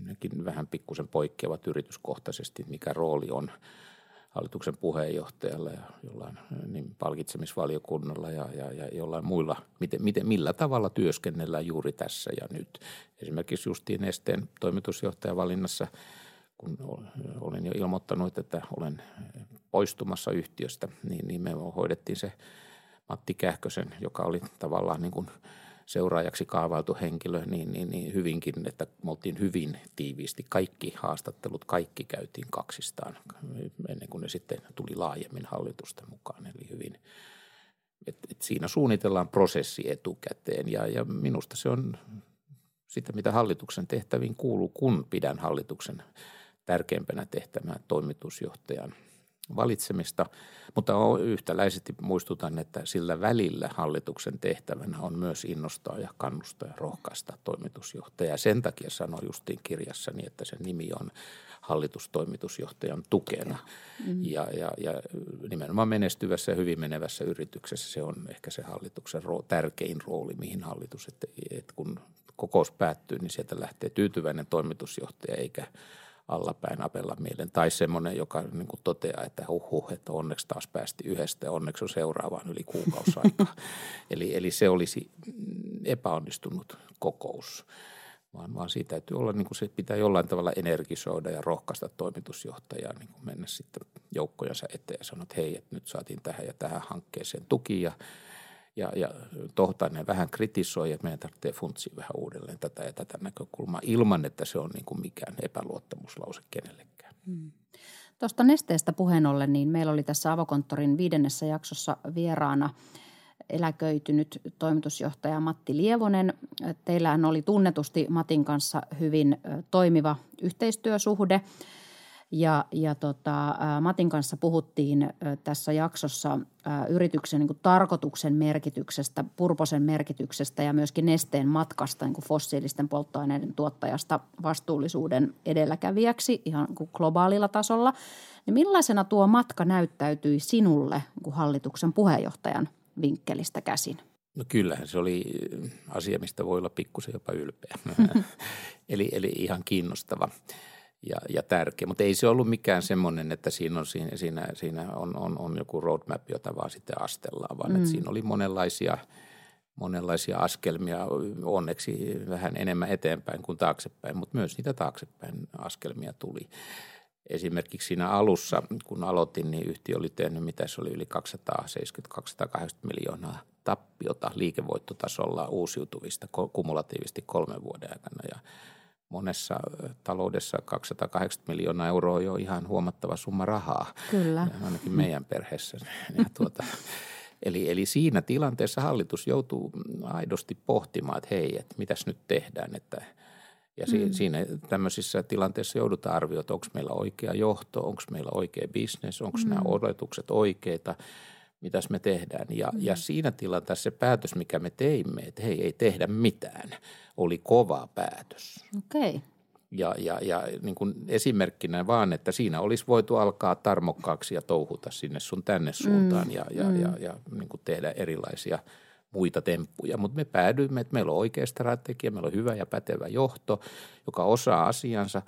[SPEAKER 3] nekin vähän pikkusen poikkeavat yrityskohtaisesti, mikä rooli on – hallituksen puheenjohtajalla ja jollain niin palkitsemisvaliokunnalla ja, ja, ja jollain muilla, miten, miten, millä tavalla työskennellään juuri tässä ja nyt. Esimerkiksi justiin Nesteen toimitusjohtajan valinnassa, kun olin jo ilmoittanut, että olen poistumassa yhtiöstä, niin, niin me hoidettiin se Matti Kähkösen, joka oli tavallaan niin kuin – seuraajaksi kaavailtu henkilö niin, niin, niin hyvinkin, että me oltiin hyvin tiiviisti. Kaikki haastattelut, kaikki käytiin kaksistaan ennen kuin ne sitten tuli laajemmin hallitusten mukaan. Eli hyvin, et, et siinä suunnitellaan prosessi etukäteen ja, ja minusta se on sitä, mitä hallituksen tehtäviin kuuluu, kun pidän hallituksen tärkeimpänä tehtävänä toimitusjohtajan valitsemista, mutta yhtäläisesti muistutan, että sillä välillä hallituksen tehtävänä on myös innostaa ja kannustaa ja rohkaista toimitusjohtajaa. Sen takia sanoin justiin kirjassani, että sen nimi on hallitustoimitusjohtajan tukena. Mm. Ja, ja, ja nimenomaan menestyvässä ja hyvin menevässä yrityksessä se on ehkä se hallituksen roo, tärkein rooli, mihin hallitus, että, että kun kokous päättyy, niin sieltä lähtee tyytyväinen toimitusjohtaja eikä allapäin apella mielen. Tai semmoinen, joka niin kuin toteaa, että huh, huh että onneksi taas päästi yhdestä ja onneksi on seuraavaan yli kuukausaikaa. eli, eli se olisi epäonnistunut kokous vaan, vaan siitä täytyy olla, niin kuin se pitää jollain tavalla energisoida ja rohkaista toimitusjohtajaa niin kuin mennä sitten joukkojansa eteen ja sanoa, että hei, että nyt saatiin tähän ja tähän hankkeeseen tuki ja, ja, ja Tohtainen vähän kritisoi, että meidän tarvitsee funtsia vähän uudelleen tätä ja tätä näkökulmaa ilman, että se on niin kuin mikään epäluottamuslause kenellekään. Hmm.
[SPEAKER 1] Tuosta nesteestä puheen ollen, niin meillä oli tässä Avokonttorin viidennessä jaksossa vieraana – eläköitynyt toimitusjohtaja Matti Lievonen. Teillähän oli tunnetusti Matin kanssa hyvin toimiva yhteistyösuhde. Ja, ja tota, Matin kanssa puhuttiin tässä jaksossa yrityksen niin tarkoituksen merkityksestä, purposen merkityksestä ja myöskin nesteen matkasta niin fossiilisten polttoaineiden tuottajasta vastuullisuuden edelläkävijäksi ihan niin kuin globaalilla tasolla. Niin millaisena tuo matka näyttäytyi sinulle niin kuin hallituksen puheenjohtajan vinkkelistä käsin?
[SPEAKER 3] No kyllähän se oli asia, mistä voi olla pikkusen jopa ylpeä. eli, eli ihan kiinnostava ja, ja tärkeä. Mutta ei se ollut mikään semmoinen, että siinä on, siinä, siinä, on, on, on joku roadmap, jota vaan sitten astellaan, vaan mm. että siinä oli monenlaisia, monenlaisia askelmia, onneksi vähän enemmän eteenpäin kuin taaksepäin, mutta myös niitä taaksepäin askelmia tuli. Esimerkiksi siinä alussa, kun aloitin, niin yhtiö oli tehnyt, mitä se oli, yli 270-280 miljoonaa tappiota liikevoittotasolla uusiutuvista kumulatiivisesti kolmen vuoden aikana. Ja monessa taloudessa 280 miljoonaa euroa on jo ihan huomattava summa rahaa.
[SPEAKER 1] Kyllä.
[SPEAKER 3] Ja ainakin meidän perheessä. Ja tuota, eli, eli siinä tilanteessa hallitus joutuu aidosti pohtimaan, että hei, että mitäs nyt tehdään, että – ja mm. siinä tämmöisissä tilanteissa joudutaan arvioida, onko meillä oikea johto, onko meillä oikea bisnes, onko mm. nämä oletukset oikeita, mitäs me tehdään. Ja, mm. ja siinä tilanteessa se päätös, mikä me teimme, että hei, ei tehdä mitään, oli kova päätös.
[SPEAKER 1] Okei. Okay.
[SPEAKER 3] Ja, ja, ja niin kuin esimerkkinä vaan, että siinä olisi voitu alkaa tarmokkaaksi ja touhuta sinne sun tänne suuntaan mm. ja, ja, mm. ja, ja, ja niin kuin tehdä erilaisia – muita temppuja, mutta me päädyimme, että meillä on oikea strategia, meillä on hyvä ja pätevä johto, joka osaa asiansa.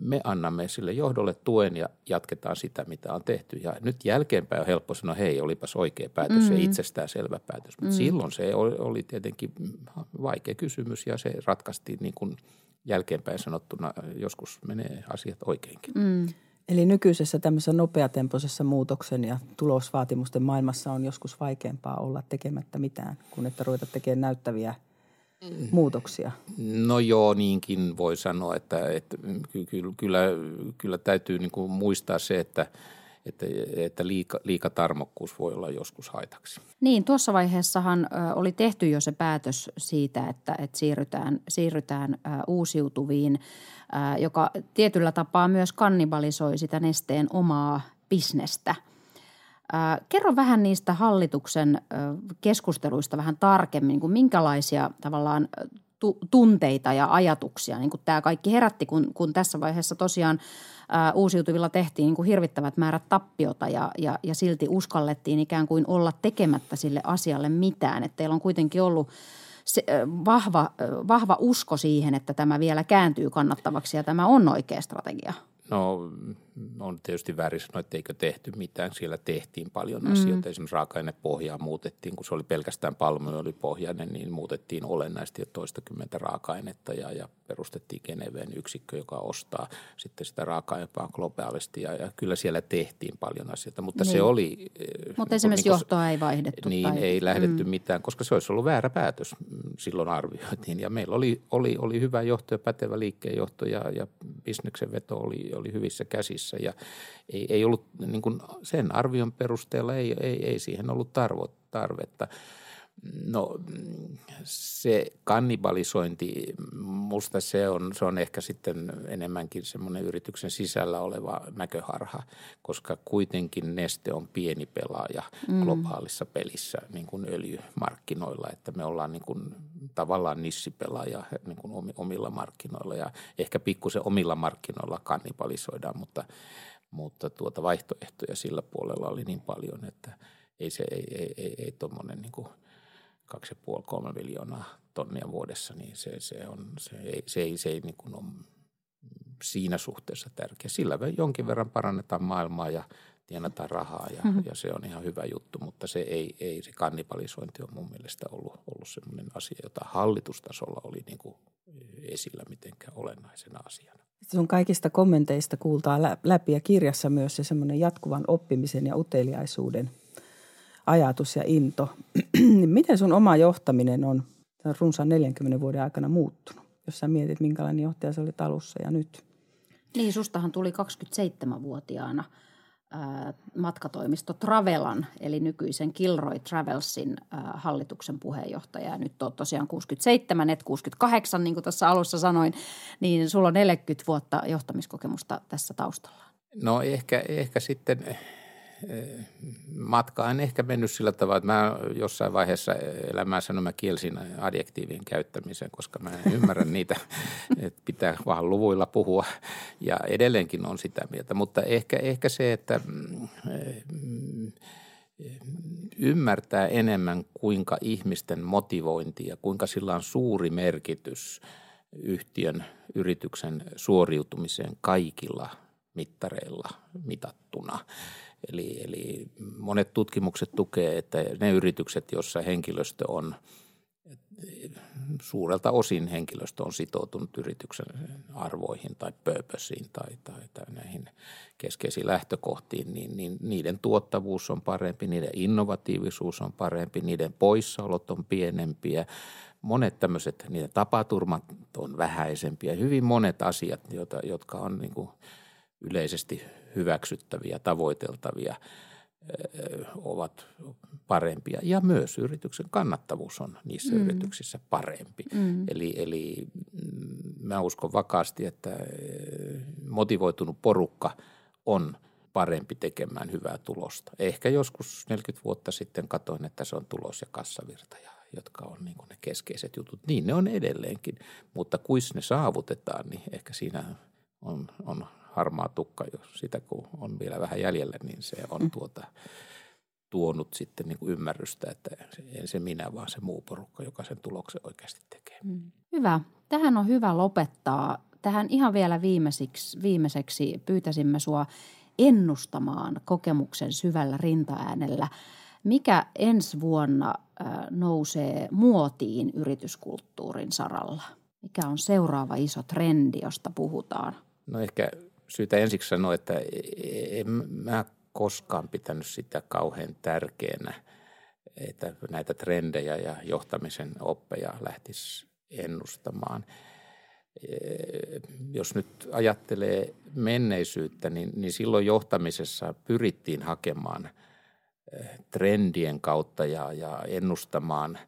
[SPEAKER 3] Me annamme sille johdolle tuen ja jatketaan sitä, mitä on tehty. Ja nyt jälkeenpäin on helppo sanoa, hei, olipas oikea päätös mm-hmm. ja itsestään selvä päätös. Mutta mm-hmm. silloin se oli, oli tietenkin vaikea kysymys ja se ratkaistiin niin kuin jälkeenpäin sanottuna. Joskus menee asiat oikeinkin. Mm.
[SPEAKER 2] Eli nykyisessä tämmöisessä nopeatempoisessa muutoksen ja tulosvaatimusten maailmassa on joskus vaikeampaa olla tekemättä mitään, kuin että ruveta tekemään näyttäviä mm. Muutoksia.
[SPEAKER 3] No joo, niinkin voi sanoa, että, että kyllä, kyllä, täytyy niin kuin muistaa se, että – että, että liika, liikatarmokkuus voi olla joskus haitaksi.
[SPEAKER 1] Niin, tuossa vaiheessahan oli tehty jo se päätös siitä, että, että siirrytään, siirrytään uusiutuviin, joka tietyllä tapaa myös kannibalisoi sitä nesteen omaa bisnestä. Kerro vähän niistä hallituksen keskusteluista vähän tarkemmin, kuin minkälaisia tavallaan tunteita ja ajatuksia niin kuin tämä kaikki herätti, kun, kun tässä vaiheessa tosiaan uusiutuvilla tehtiin niin kuin hirvittävät määrät tappiota ja, ja, ja silti uskallettiin ikään kuin olla tekemättä sille asialle mitään. Että teillä on kuitenkin ollut se, vahva, vahva usko siihen, että tämä vielä kääntyy kannattavaksi ja tämä on oikea strategia.
[SPEAKER 3] No on tietysti väärin sanoa, että eikö tehty mitään. Siellä tehtiin paljon mm. asioita. Esimerkiksi raaka-ainepohjaa muutettiin, kun se oli pelkästään palmuöljypohjainen, niin muutettiin olennaisesti jo toistakymmentä raaka-ainetta ja, ja perustettiin Geneveen yksikkö, joka ostaa sitten sitä raaka-ainepaa globaalisti. Ja, ja kyllä siellä tehtiin paljon asioita, mutta niin. se oli...
[SPEAKER 1] Eh, mutta esimerkiksi niin, johtoa ei vaihdettu.
[SPEAKER 3] Niin, tai... ei lähdetty mm. mitään, koska se olisi ollut väärä päätös silloin arvioitiin. Ja meillä oli, oli, oli hyvä johto ja pätevä liikkeenjohto ja, ja bisneksen veto oli, oli hyvissä käsissä ja ei, ei ollut niin kuin sen arvion perusteella ei, ei, ei siihen ollut tarvo, tarvetta. No se kannibalisointi, musta se on, se on ehkä sitten enemmänkin semmoinen yrityksen sisällä oleva näköharha, koska kuitenkin Neste on pieni pelaaja mm. globaalissa pelissä niin kuin öljymarkkinoilla, että me ollaan niin kuin tavallaan nissipelaaja niin kuin omilla markkinoilla ja ehkä pikkusen omilla markkinoilla kannibalisoidaan, mutta, mutta tuota vaihtoehtoja sillä puolella oli niin paljon, että ei se, ei, ei, ei, ei tuommoinen niin 2,5-3 miljoonaa tonnia vuodessa, niin se, se, on, se ei, se ei, se ei niin kuin ole siinä suhteessa tärkeä. Sillä jonkin verran parannetaan maailmaa ja tienataan rahaa ja, mm-hmm. ja se on ihan hyvä juttu, mutta se ei, ei se kannibalisointi on mun mielestä ollut, ollut sellainen asia, jota hallitustasolla oli niin kuin esillä mitenkään olennaisena asiana.
[SPEAKER 2] Sun kaikista kommenteista kuultaa läpi ja kirjassa myös se semmoinen jatkuvan oppimisen ja uteliaisuuden – ajatus ja into. Niin miten sun oma johtaminen on runsaan 40 vuoden aikana muuttunut? Jos sä mietit, minkälainen johtaja se oli alussa ja nyt.
[SPEAKER 1] Niin, sustahan tuli 27-vuotiaana matkatoimisto Travelan, eli nykyisen Kilroy Travelsin hallituksen puheenjohtaja. Nyt on tosiaan 67, et 68, niin kuin tuossa alussa sanoin, niin sulla on 40 vuotta johtamiskokemusta tässä taustalla.
[SPEAKER 3] No ehkä, ehkä sitten matka on ehkä mennyt sillä tavalla, että mä jossain vaiheessa elämää sanon, mä kielsin adjektiivien käyttämisen, koska mä en ymmärrä niitä, että pitää vaan luvuilla puhua ja edelleenkin on sitä mieltä. Mutta ehkä, ehkä se, että mm, ymmärtää enemmän, kuinka ihmisten motivointi ja kuinka sillä on suuri merkitys yhtiön, yrityksen suoriutumiseen kaikilla mittareilla mitattuna – Eli, eli monet tutkimukset tukee, että ne yritykset, joissa henkilöstö on suurelta osin henkilöstö on sitoutunut yrityksen arvoihin tai purposeen tai, tai, tai näihin keskeisiin lähtökohtiin, niin, niin niiden tuottavuus on parempi, niiden innovatiivisuus on parempi, niiden poissaolot on pienempiä, monet tämmöiset, niiden tapaturmat on vähäisempiä, hyvin monet asiat, joita, jotka on niin kuin yleisesti hyväksyttäviä, tavoiteltavia ovat parempia. Ja myös yrityksen kannattavuus on niissä mm. yrityksissä parempi. Mm. Eli, eli mm, mä uskon vakaasti, että motivoitunut porukka on parempi tekemään hyvää tulosta. Ehkä joskus 40 vuotta sitten katoin, että se on tulos- ja kassavirta, jotka on niin ne keskeiset jutut. Niin ne on edelleenkin, mutta kuis ne saavutetaan, niin ehkä siinä on, on harmaa tukka, jos sitä kun on vielä vähän jäljellä, niin se on mm. tuota, tuonut sitten niin kuin ymmärrystä, että ei se minä, vaan se muu porukka, joka sen tuloksen oikeasti tekee. Mm.
[SPEAKER 1] Hyvä. Tähän on hyvä lopettaa. Tähän ihan vielä viimeiseksi, viimeiseksi pyytäisimme sua ennustamaan kokemuksen syvällä rintaäänellä. Mikä ensi vuonna nousee muotiin yrityskulttuurin saralla? Mikä on seuraava iso trendi, josta puhutaan?
[SPEAKER 3] No ehkä syytä ensiksi sanoa, että en mä koskaan pitänyt sitä kauhean tärkeänä, että näitä trendejä ja johtamisen oppeja lähtisi ennustamaan. Jos nyt ajattelee menneisyyttä, niin, niin silloin johtamisessa pyrittiin hakemaan eh, trendien kautta ja, ja ennustamaan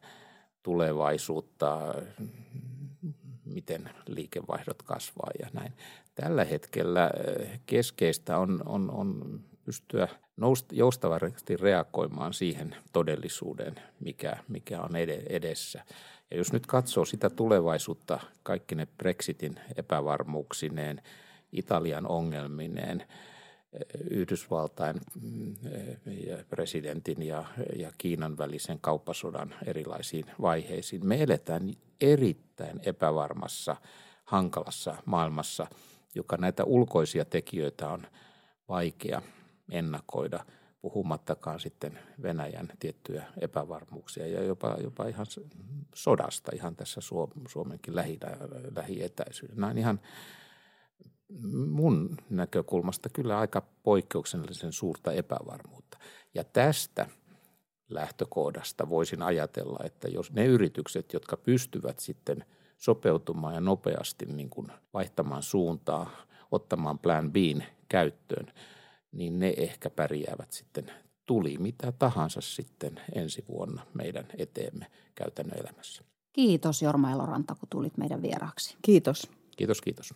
[SPEAKER 3] tulevaisuutta, miten liikevaihdot kasvaa ja näin. Tällä hetkellä eh, keskeistä on, on, on pystyä joustavasti reagoimaan siihen todellisuuteen, mikä, mikä on edessä. Ja jos nyt katsoo sitä tulevaisuutta, kaikki ne Brexitin epävarmuuksineen, Italian ongelmineen, eh, Yhdysvaltain mm, presidentin ja, ja Kiinan välisen kauppasodan erilaisiin vaiheisiin. Me eletään erittäin epävarmassa, hankalassa maailmassa – joka näitä ulkoisia tekijöitä on vaikea ennakoida, puhumattakaan sitten Venäjän tiettyjä epävarmuuksia ja jopa, jopa ihan sodasta ihan tässä Suomenkin lähi, lähietäisyydessä. On ihan mun näkökulmasta kyllä aika poikkeuksellisen suurta epävarmuutta. Ja tästä lähtökohdasta voisin ajatella, että jos ne yritykset, jotka pystyvät sitten – sopeutumaan ja nopeasti niin kuin vaihtamaan suuntaa, ottamaan plan B käyttöön, niin ne ehkä pärjäävät sitten tuli mitä tahansa sitten ensi vuonna meidän eteemme käytännön elämässä.
[SPEAKER 1] Kiitos Jorma Eloranta, kun tulit meidän vieraaksi.
[SPEAKER 2] Kiitos.
[SPEAKER 3] Kiitos, kiitos.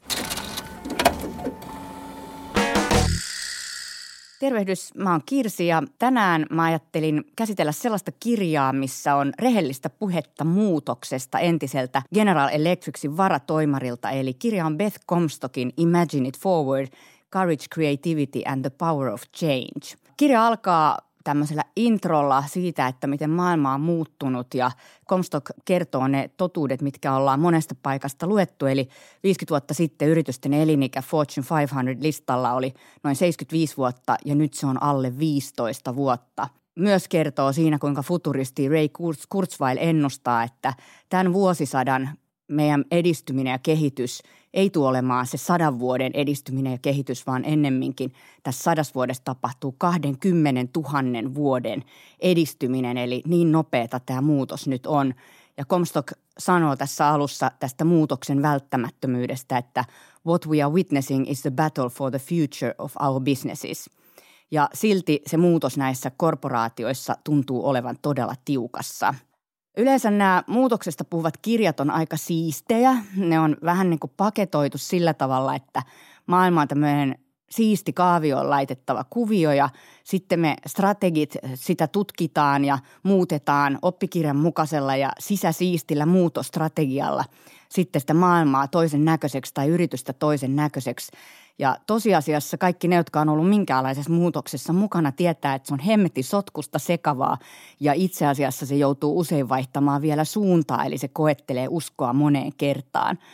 [SPEAKER 4] Tervehdys, mä oon Kirsi ja tänään mä ajattelin käsitellä sellaista kirjaa, missä on rehellistä puhetta muutoksesta entiseltä General Electricsin varatoimarilta. Eli kirja on Beth Comstockin Imagine It Forward, Courage, Creativity and the Power of Change. Kirja alkaa tämmöisellä introlla siitä, että miten maailma on muuttunut ja Comstock kertoo ne totuudet, mitkä ollaan monesta paikasta luettu. Eli 50 vuotta sitten yritysten elinikä Fortune 500-listalla oli noin 75 vuotta ja nyt se on alle 15 vuotta. Myös kertoo siinä, kuinka futuristi Ray Kurzweil ennustaa, että tämän vuosisadan meidän edistyminen ja kehitys ei tule olemaan se sadan vuoden edistyminen ja kehitys, vaan ennemminkin tässä sadas vuodessa tapahtuu 20 000 vuoden edistyminen, eli niin nopeata tämä muutos nyt on. Ja Comstock sanoo tässä alussa tästä muutoksen välttämättömyydestä, että what we are witnessing is the battle for the future of our businesses. Ja silti se muutos näissä korporaatioissa tuntuu olevan todella tiukassa – Yleensä nämä muutoksesta puhuvat kirjat on aika siistejä. Ne on vähän niin kuin paketoitu sillä tavalla, että maailma on tämmöinen siisti kaavioon laitettava kuvio ja sitten me strategit sitä tutkitaan ja muutetaan oppikirjan mukaisella ja sisäsiistillä muutostrategialla sitten sitä maailmaa toisen näköiseksi tai yritystä toisen näköiseksi. Ja tosiasiassa kaikki ne, jotka on ollut minkäänlaisessa muutoksessa mukana, tietää, että se on hemmetti sotkusta sekavaa ja itse asiassa se joutuu usein vaihtamaan vielä suuntaa, eli se koettelee uskoa moneen kertaan –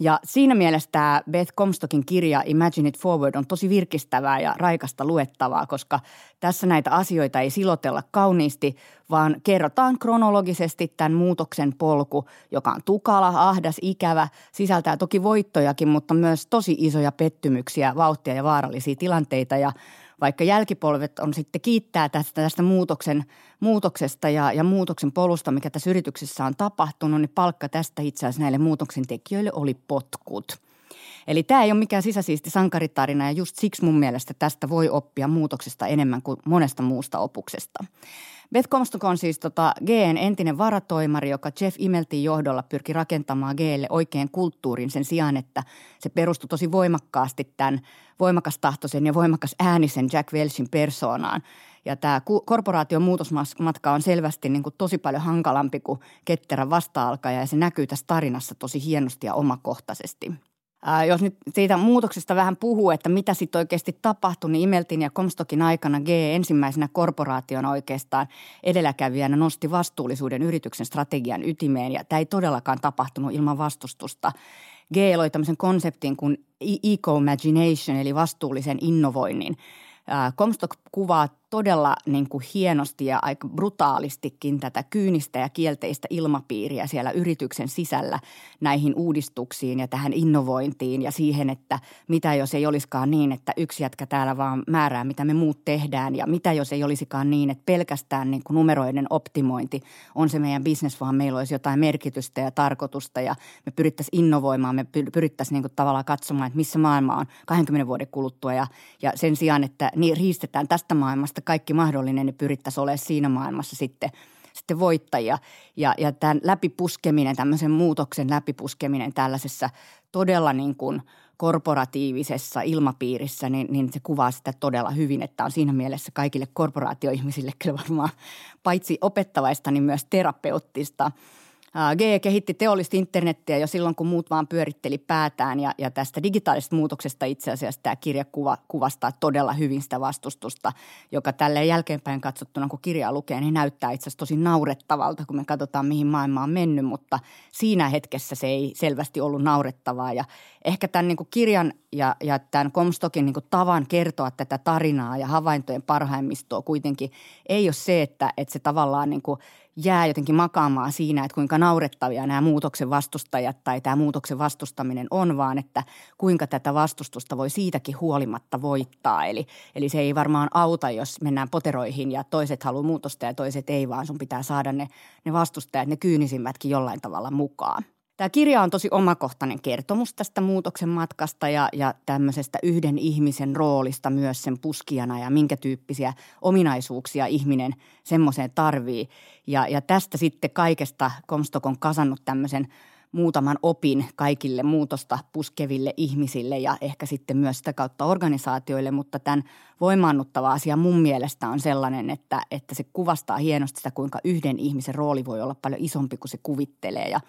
[SPEAKER 4] ja siinä mielessä tämä Beth Comstockin kirja Imagine It Forward on tosi virkistävää ja raikasta luettavaa, koska tässä näitä asioita ei silotella kauniisti, vaan kerrotaan kronologisesti tämän muutoksen polku, joka on tukala, ahdas, ikävä, sisältää toki voittojakin, mutta myös tosi isoja pettymyksiä, vauhtia ja vaarallisia tilanteita. Ja vaikka jälkipolvet on sitten kiittää tästä, tästä muutoksen, muutoksesta ja, ja muutoksen polusta, mikä tässä yrityksessä on tapahtunut, niin palkka tästä itse asiassa näille muutoksen tekijöille oli potkut. Eli tämä ei ole mikään sisäsiisti sankaritarina ja just siksi mun mielestä tästä voi oppia muutoksesta enemmän kuin monesta muusta opuksesta. Beth Comstock on siis tota Gn entinen varatoimari, joka Jeff Imeltin johdolla pyrki rakentamaan Glle oikein kulttuurin sen sijaan, että se perustui tosi voimakkaasti tämän voimakastahtoisen ja voimakas äänisen Jack Welchin persoonaan. Ja tämä korporaation muutosmatka on selvästi niin kuin tosi paljon hankalampi kuin ketterä vasta ja se näkyy tässä tarinassa tosi hienosti ja omakohtaisesti – Ää, jos nyt siitä muutoksesta vähän puhuu, että mitä sitten oikeasti tapahtui, niin Imeltin ja Comstockin aikana G ensimmäisenä korporaation oikeastaan edelläkävijänä nosti vastuullisuuden yrityksen strategian ytimeen ja tämä ei todellakaan tapahtunut ilman vastustusta. G loi tämmöisen konseptin kuin eco-imagination eli vastuullisen innovoinnin. Comstock kuvaa todella niin kuin hienosti ja aika brutaalistikin tätä kyynistä ja kielteistä ilmapiiriä siellä yrityksen sisällä näihin uudistuksiin ja tähän innovointiin ja siihen, että mitä jos ei olisikaan niin, että yksi jätkä täällä vaan määrää, mitä me muut tehdään ja mitä jos ei olisikaan niin, että pelkästään niin kuin numeroiden optimointi on se meidän bisnes, vaan meillä olisi jotain merkitystä ja tarkoitusta ja me pyrittäisiin innovoimaan, me pyrittäisiin niin kuin tavallaan katsomaan, että missä maailma on 20 vuoden kuluttua ja, ja sen sijaan, että niin riistetään tästä maailmasta kaikki mahdollinen, niin pyrittäisiin olemaan siinä maailmassa sitten, sitten voittajia. Ja, ja tämän läpipuskeminen, tämmöisen muutoksen läpipuskeminen tällaisessa todella niin kuin korporatiivisessa ilmapiirissä, niin, niin se kuvaa sitä todella hyvin, että on siinä mielessä kaikille korporaatioihmisille kyllä varmaan paitsi opettavaista, niin myös terapeuttista – G kehitti teollista internettiä jo silloin, kun muut vaan pyöritteli päätään. Ja, ja tästä digitaalisesta muutoksesta itse asiassa tämä kirja kuva, kuvastaa todella hyvin sitä vastustusta, joka tälle jälkeenpäin katsottuna, kun kirjaa lukee, niin näyttää itse asiassa tosi naurettavalta, kun me katsotaan, mihin maailma on mennyt, mutta siinä hetkessä se ei selvästi ollut naurettavaa. Ja ehkä tämän niin kuin kirjan ja, ja tämän Comstockin niin kuin tavan kertoa tätä tarinaa ja havaintojen parhaimmistoa kuitenkin ei ole se, että, että se tavallaan niin kuin – jää jotenkin makaamaan siinä, että kuinka naurettavia nämä muutoksen vastustajat tai tämä muutoksen vastustaminen on, vaan että kuinka tätä vastustusta voi siitäkin huolimatta voittaa. Eli, eli se ei varmaan auta, jos mennään poteroihin ja toiset haluaa muutosta ja toiset ei, vaan sun pitää saada ne, ne vastustajat, ne kyynisimmätkin jollain tavalla mukaan. Tämä kirja on tosi omakohtainen kertomus tästä muutoksen matkasta ja, ja tämmöisestä yhden ihmisen roolista myös sen puskijana ja minkä tyyppisiä ominaisuuksia ihminen semmoiseen tarvii. Ja, ja tästä sitten kaikesta Comstock on kasannut tämmöisen muutaman opin kaikille muutosta puskeville ihmisille ja ehkä sitten myös sitä kautta organisaatioille, mutta tämän voimaannuttava asia mun mielestä on sellainen, että, että se kuvastaa hienosti sitä, kuinka yhden ihmisen rooli voi olla paljon isompi kuin se kuvittelee ja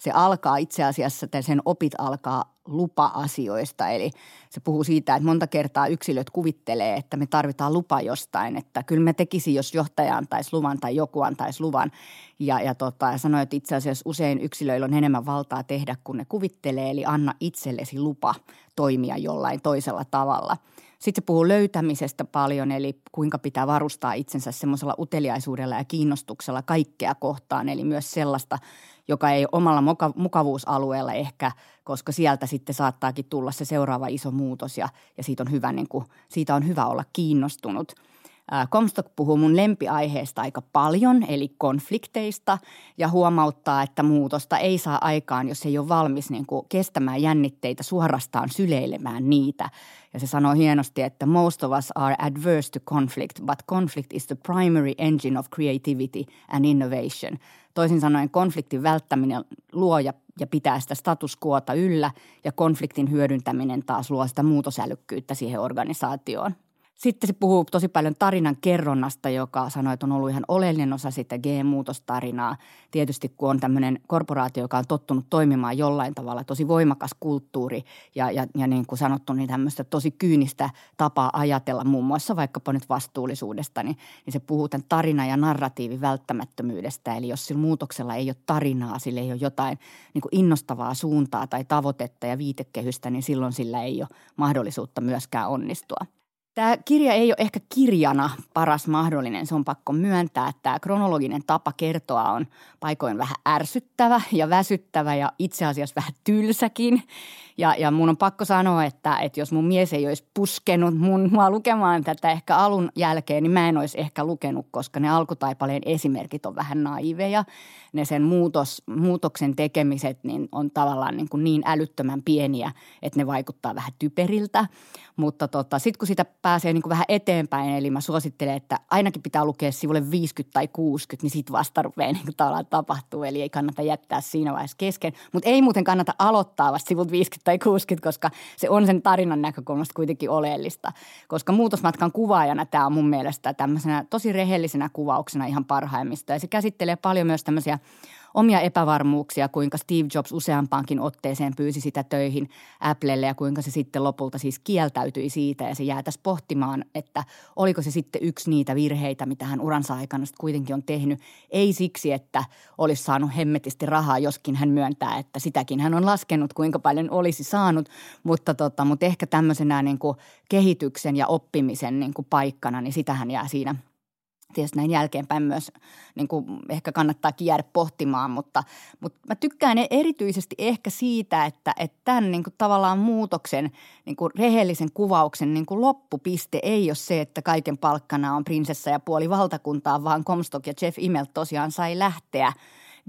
[SPEAKER 4] se alkaa itse asiassa, tai sen opit alkaa lupa-asioista. Eli se puhuu siitä, että monta kertaa yksilöt kuvittelee, että me tarvitaan lupa jostain. Että kyllä me tekisi, jos johtaja antaisi luvan tai joku antaisi luvan. Ja, ja, tota, sanoi, että itse asiassa usein yksilöillä on enemmän valtaa tehdä kuin ne kuvittelee. Eli anna itsellesi lupa toimia jollain toisella tavalla – sitten se puhuu löytämisestä paljon, eli kuinka pitää varustaa itsensä semmoisella uteliaisuudella ja kiinnostuksella kaikkea kohtaan, eli myös sellaista, joka ei omalla mukavuusalueella ehkä, koska sieltä sitten saattaakin tulla se seuraava iso muutos ja, ja siitä, on hyvä, niin kuin, siitä on hyvä olla kiinnostunut – Comstock puhuu mun lempiaiheesta aika paljon, eli konflikteista, ja huomauttaa, että muutosta ei saa aikaan, jos ei ole valmis niin kuin kestämään jännitteitä, suorastaan syleilemään niitä. Ja se sanoo hienosti, että most of us are adverse to conflict, but conflict is the primary engine of creativity and innovation. Toisin sanoen konfliktin välttäminen luo ja, ja pitää sitä status quota yllä, ja konfliktin hyödyntäminen taas luo sitä muutosälykkyyttä siihen organisaatioon. Sitten se puhuu tosi paljon tarinan kerronnasta, joka sanoi, että on ollut ihan oleellinen osa sitä G-muutostarinaa. Tietysti kun on tämmöinen korporaatio, joka on tottunut toimimaan jollain tavalla, tosi voimakas kulttuuri ja, ja, ja niin kuin sanottu, niin tämmöistä tosi kyynistä tapaa ajatella muun muassa vaikkapa nyt vastuullisuudesta, niin, niin se puhuu tämän tarina- ja narratiivin välttämättömyydestä. Eli jos sillä muutoksella ei ole tarinaa, sillä ei ole jotain niin kuin innostavaa suuntaa tai tavoitetta ja viitekehystä, niin silloin sillä ei ole mahdollisuutta myöskään onnistua. Tämä kirja ei ole ehkä kirjana paras mahdollinen, se on pakko myöntää, että tämä kronologinen tapa kertoa on paikoin vähän ärsyttävä ja väsyttävä ja itse asiassa vähän tylsäkin. Ja, ja mun on pakko sanoa, että, että jos mun mies ei olisi puskenut mun, mua lukemaan tätä ehkä alun jälkeen, niin mä en olisi ehkä lukenut, koska ne alkutaipaleen esimerkit on vähän naiveja. Ne sen muutos, muutoksen tekemiset niin on tavallaan niin, kuin niin älyttömän pieniä, että ne vaikuttaa vähän typeriltä. Mutta tota, sitten kun sitä pääsee niin kuin vähän eteenpäin, eli mä suosittelen, että ainakin pitää lukea sivulle 50 tai 60, niin sitten vasta rupeaa niin kuin tapahtuu. Eli ei kannata jättää siinä vaiheessa kesken. Mutta ei muuten kannata aloittaa vasta sivut 50 tai 60, koska se on sen tarinan näkökulmasta kuitenkin oleellista. Koska muutosmatkan kuvaajana tämä on mun mielestä tämmöisenä tosi rehellisenä kuvauksena ihan parhaimmista. Ja se käsittelee paljon myös tämmöisiä omia epävarmuuksia, kuinka Steve Jobs useampaankin otteeseen pyysi sitä töihin Applelle ja kuinka se sitten lopulta siis kieltäytyi siitä ja se jäätäisi pohtimaan, että oliko se sitten yksi niitä virheitä, mitä hän uransa aikana kuitenkin on tehnyt. Ei siksi, että olisi saanut hemmetisti rahaa, joskin hän myöntää, että sitäkin hän on laskenut, kuinka paljon olisi saanut, mutta, tota, mutta ehkä tämmöisenä niin kuin kehityksen ja oppimisen niin kuin paikkana, niin sitähän jää siinä – tietysti näin jälkeenpäin myös niin kuin ehkä kannattaa jäädä pohtimaan, mutta, mutta mä tykkään e- erityisesti ehkä siitä, että, että tämän niin kuin tavallaan muutoksen, niin kuin rehellisen kuvauksen niin kuin loppupiste ei ole se, että kaiken palkkana on prinsessa ja puoli valtakuntaa, vaan Comstock ja Jeff Immelt tosiaan sai lähteä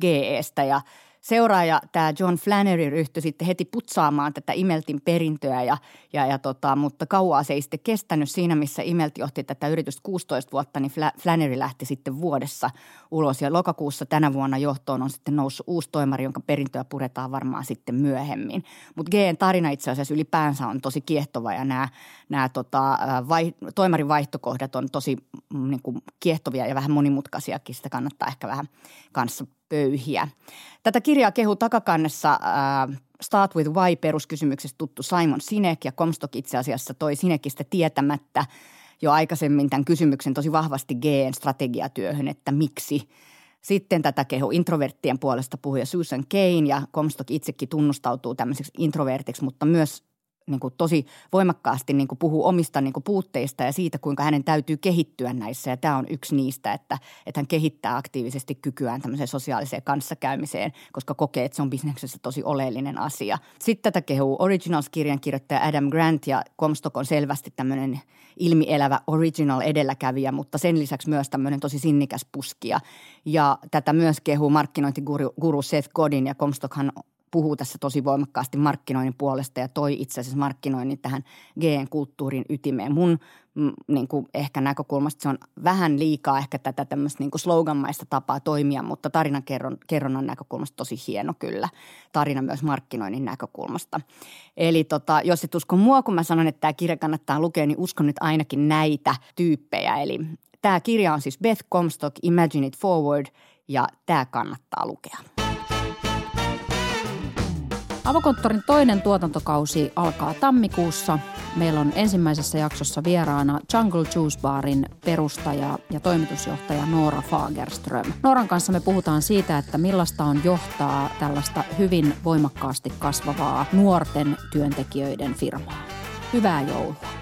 [SPEAKER 4] GEstä ja – seuraaja, tämä John Flannery, ryhtyi sitten heti putsaamaan tätä Imeltin perintöä, ja, ja, ja tota, mutta kauaa se ei sitten kestänyt siinä, missä Imelt johti tätä yritystä 16 vuotta, niin Flannery lähti sitten vuodessa ulos. Ja lokakuussa tänä vuonna johtoon on sitten noussut uusi toimari, jonka perintöä puretaan varmaan sitten myöhemmin. Mutta Gn tarina itse asiassa ylipäänsä on tosi kiehtova ja nämä, nämä tota, vai, toimarin vaihtokohdat on tosi mm, niin kuin kiehtovia ja vähän monimutkaisiakin. Sitä kannattaa ehkä vähän kanssa pöyhiä. Tätä kirjaa kehu takakannessa äh, Start with Why peruskysymyksestä tuttu Simon Sinek ja Comstock itse asiassa toi Sinekistä tietämättä jo aikaisemmin tämän kysymyksen tosi vahvasti Gn strategiatyöhön, että miksi – sitten tätä kehu introverttien puolesta puhuja Susan Kane ja Comstock itsekin tunnustautuu tämmöiseksi introvertiksi, mutta myös niin kuin tosi voimakkaasti niin kuin puhuu omista niin kuin puutteista ja siitä, kuinka hänen täytyy kehittyä näissä. Ja tämä on yksi niistä, että, että hän kehittää aktiivisesti kykyään tämmöiseen sosiaaliseen kanssakäymiseen, koska kokee, että se on bisneksessä tosi oleellinen asia. Sitten tätä kehuu Originals-kirjan kirjoittaja Adam Grant ja Comstock on selvästi tämmöinen ilmielävä original edelläkävijä, mutta sen lisäksi myös tämmöinen tosi sinnikäs puskija. Ja tätä myös kehuu markkinointiguru Seth Godin ja Comstockhan puhuu tässä tosi voimakkaasti markkinoinnin puolesta ja toi itse asiassa markkinoinnin tähän GN-kulttuurin ytimeen. Mun mm, niin kuin ehkä näkökulmasta se on vähän liikaa ehkä tätä tämmöistä niin kuin sloganmaista tapaa toimia, mutta tarinan kerron, kerronnan näkökulmasta tosi hieno kyllä. Tarina myös markkinoinnin näkökulmasta. Eli tota, jos et usko mua, kun mä sanon, että tämä kirja kannattaa lukea, niin uskon nyt ainakin näitä tyyppejä. Eli tämä kirja on siis Beth Comstock, Imagine It Forward, ja tämä kannattaa lukea.
[SPEAKER 1] Avokonttorin toinen tuotantokausi alkaa tammikuussa. Meillä on ensimmäisessä jaksossa vieraana Jungle Juice Barin perustaja ja toimitusjohtaja Noora Fagerström. Nooran kanssa me puhutaan siitä, että millaista on johtaa tällaista hyvin voimakkaasti kasvavaa nuorten työntekijöiden firmaa. Hyvää joulua!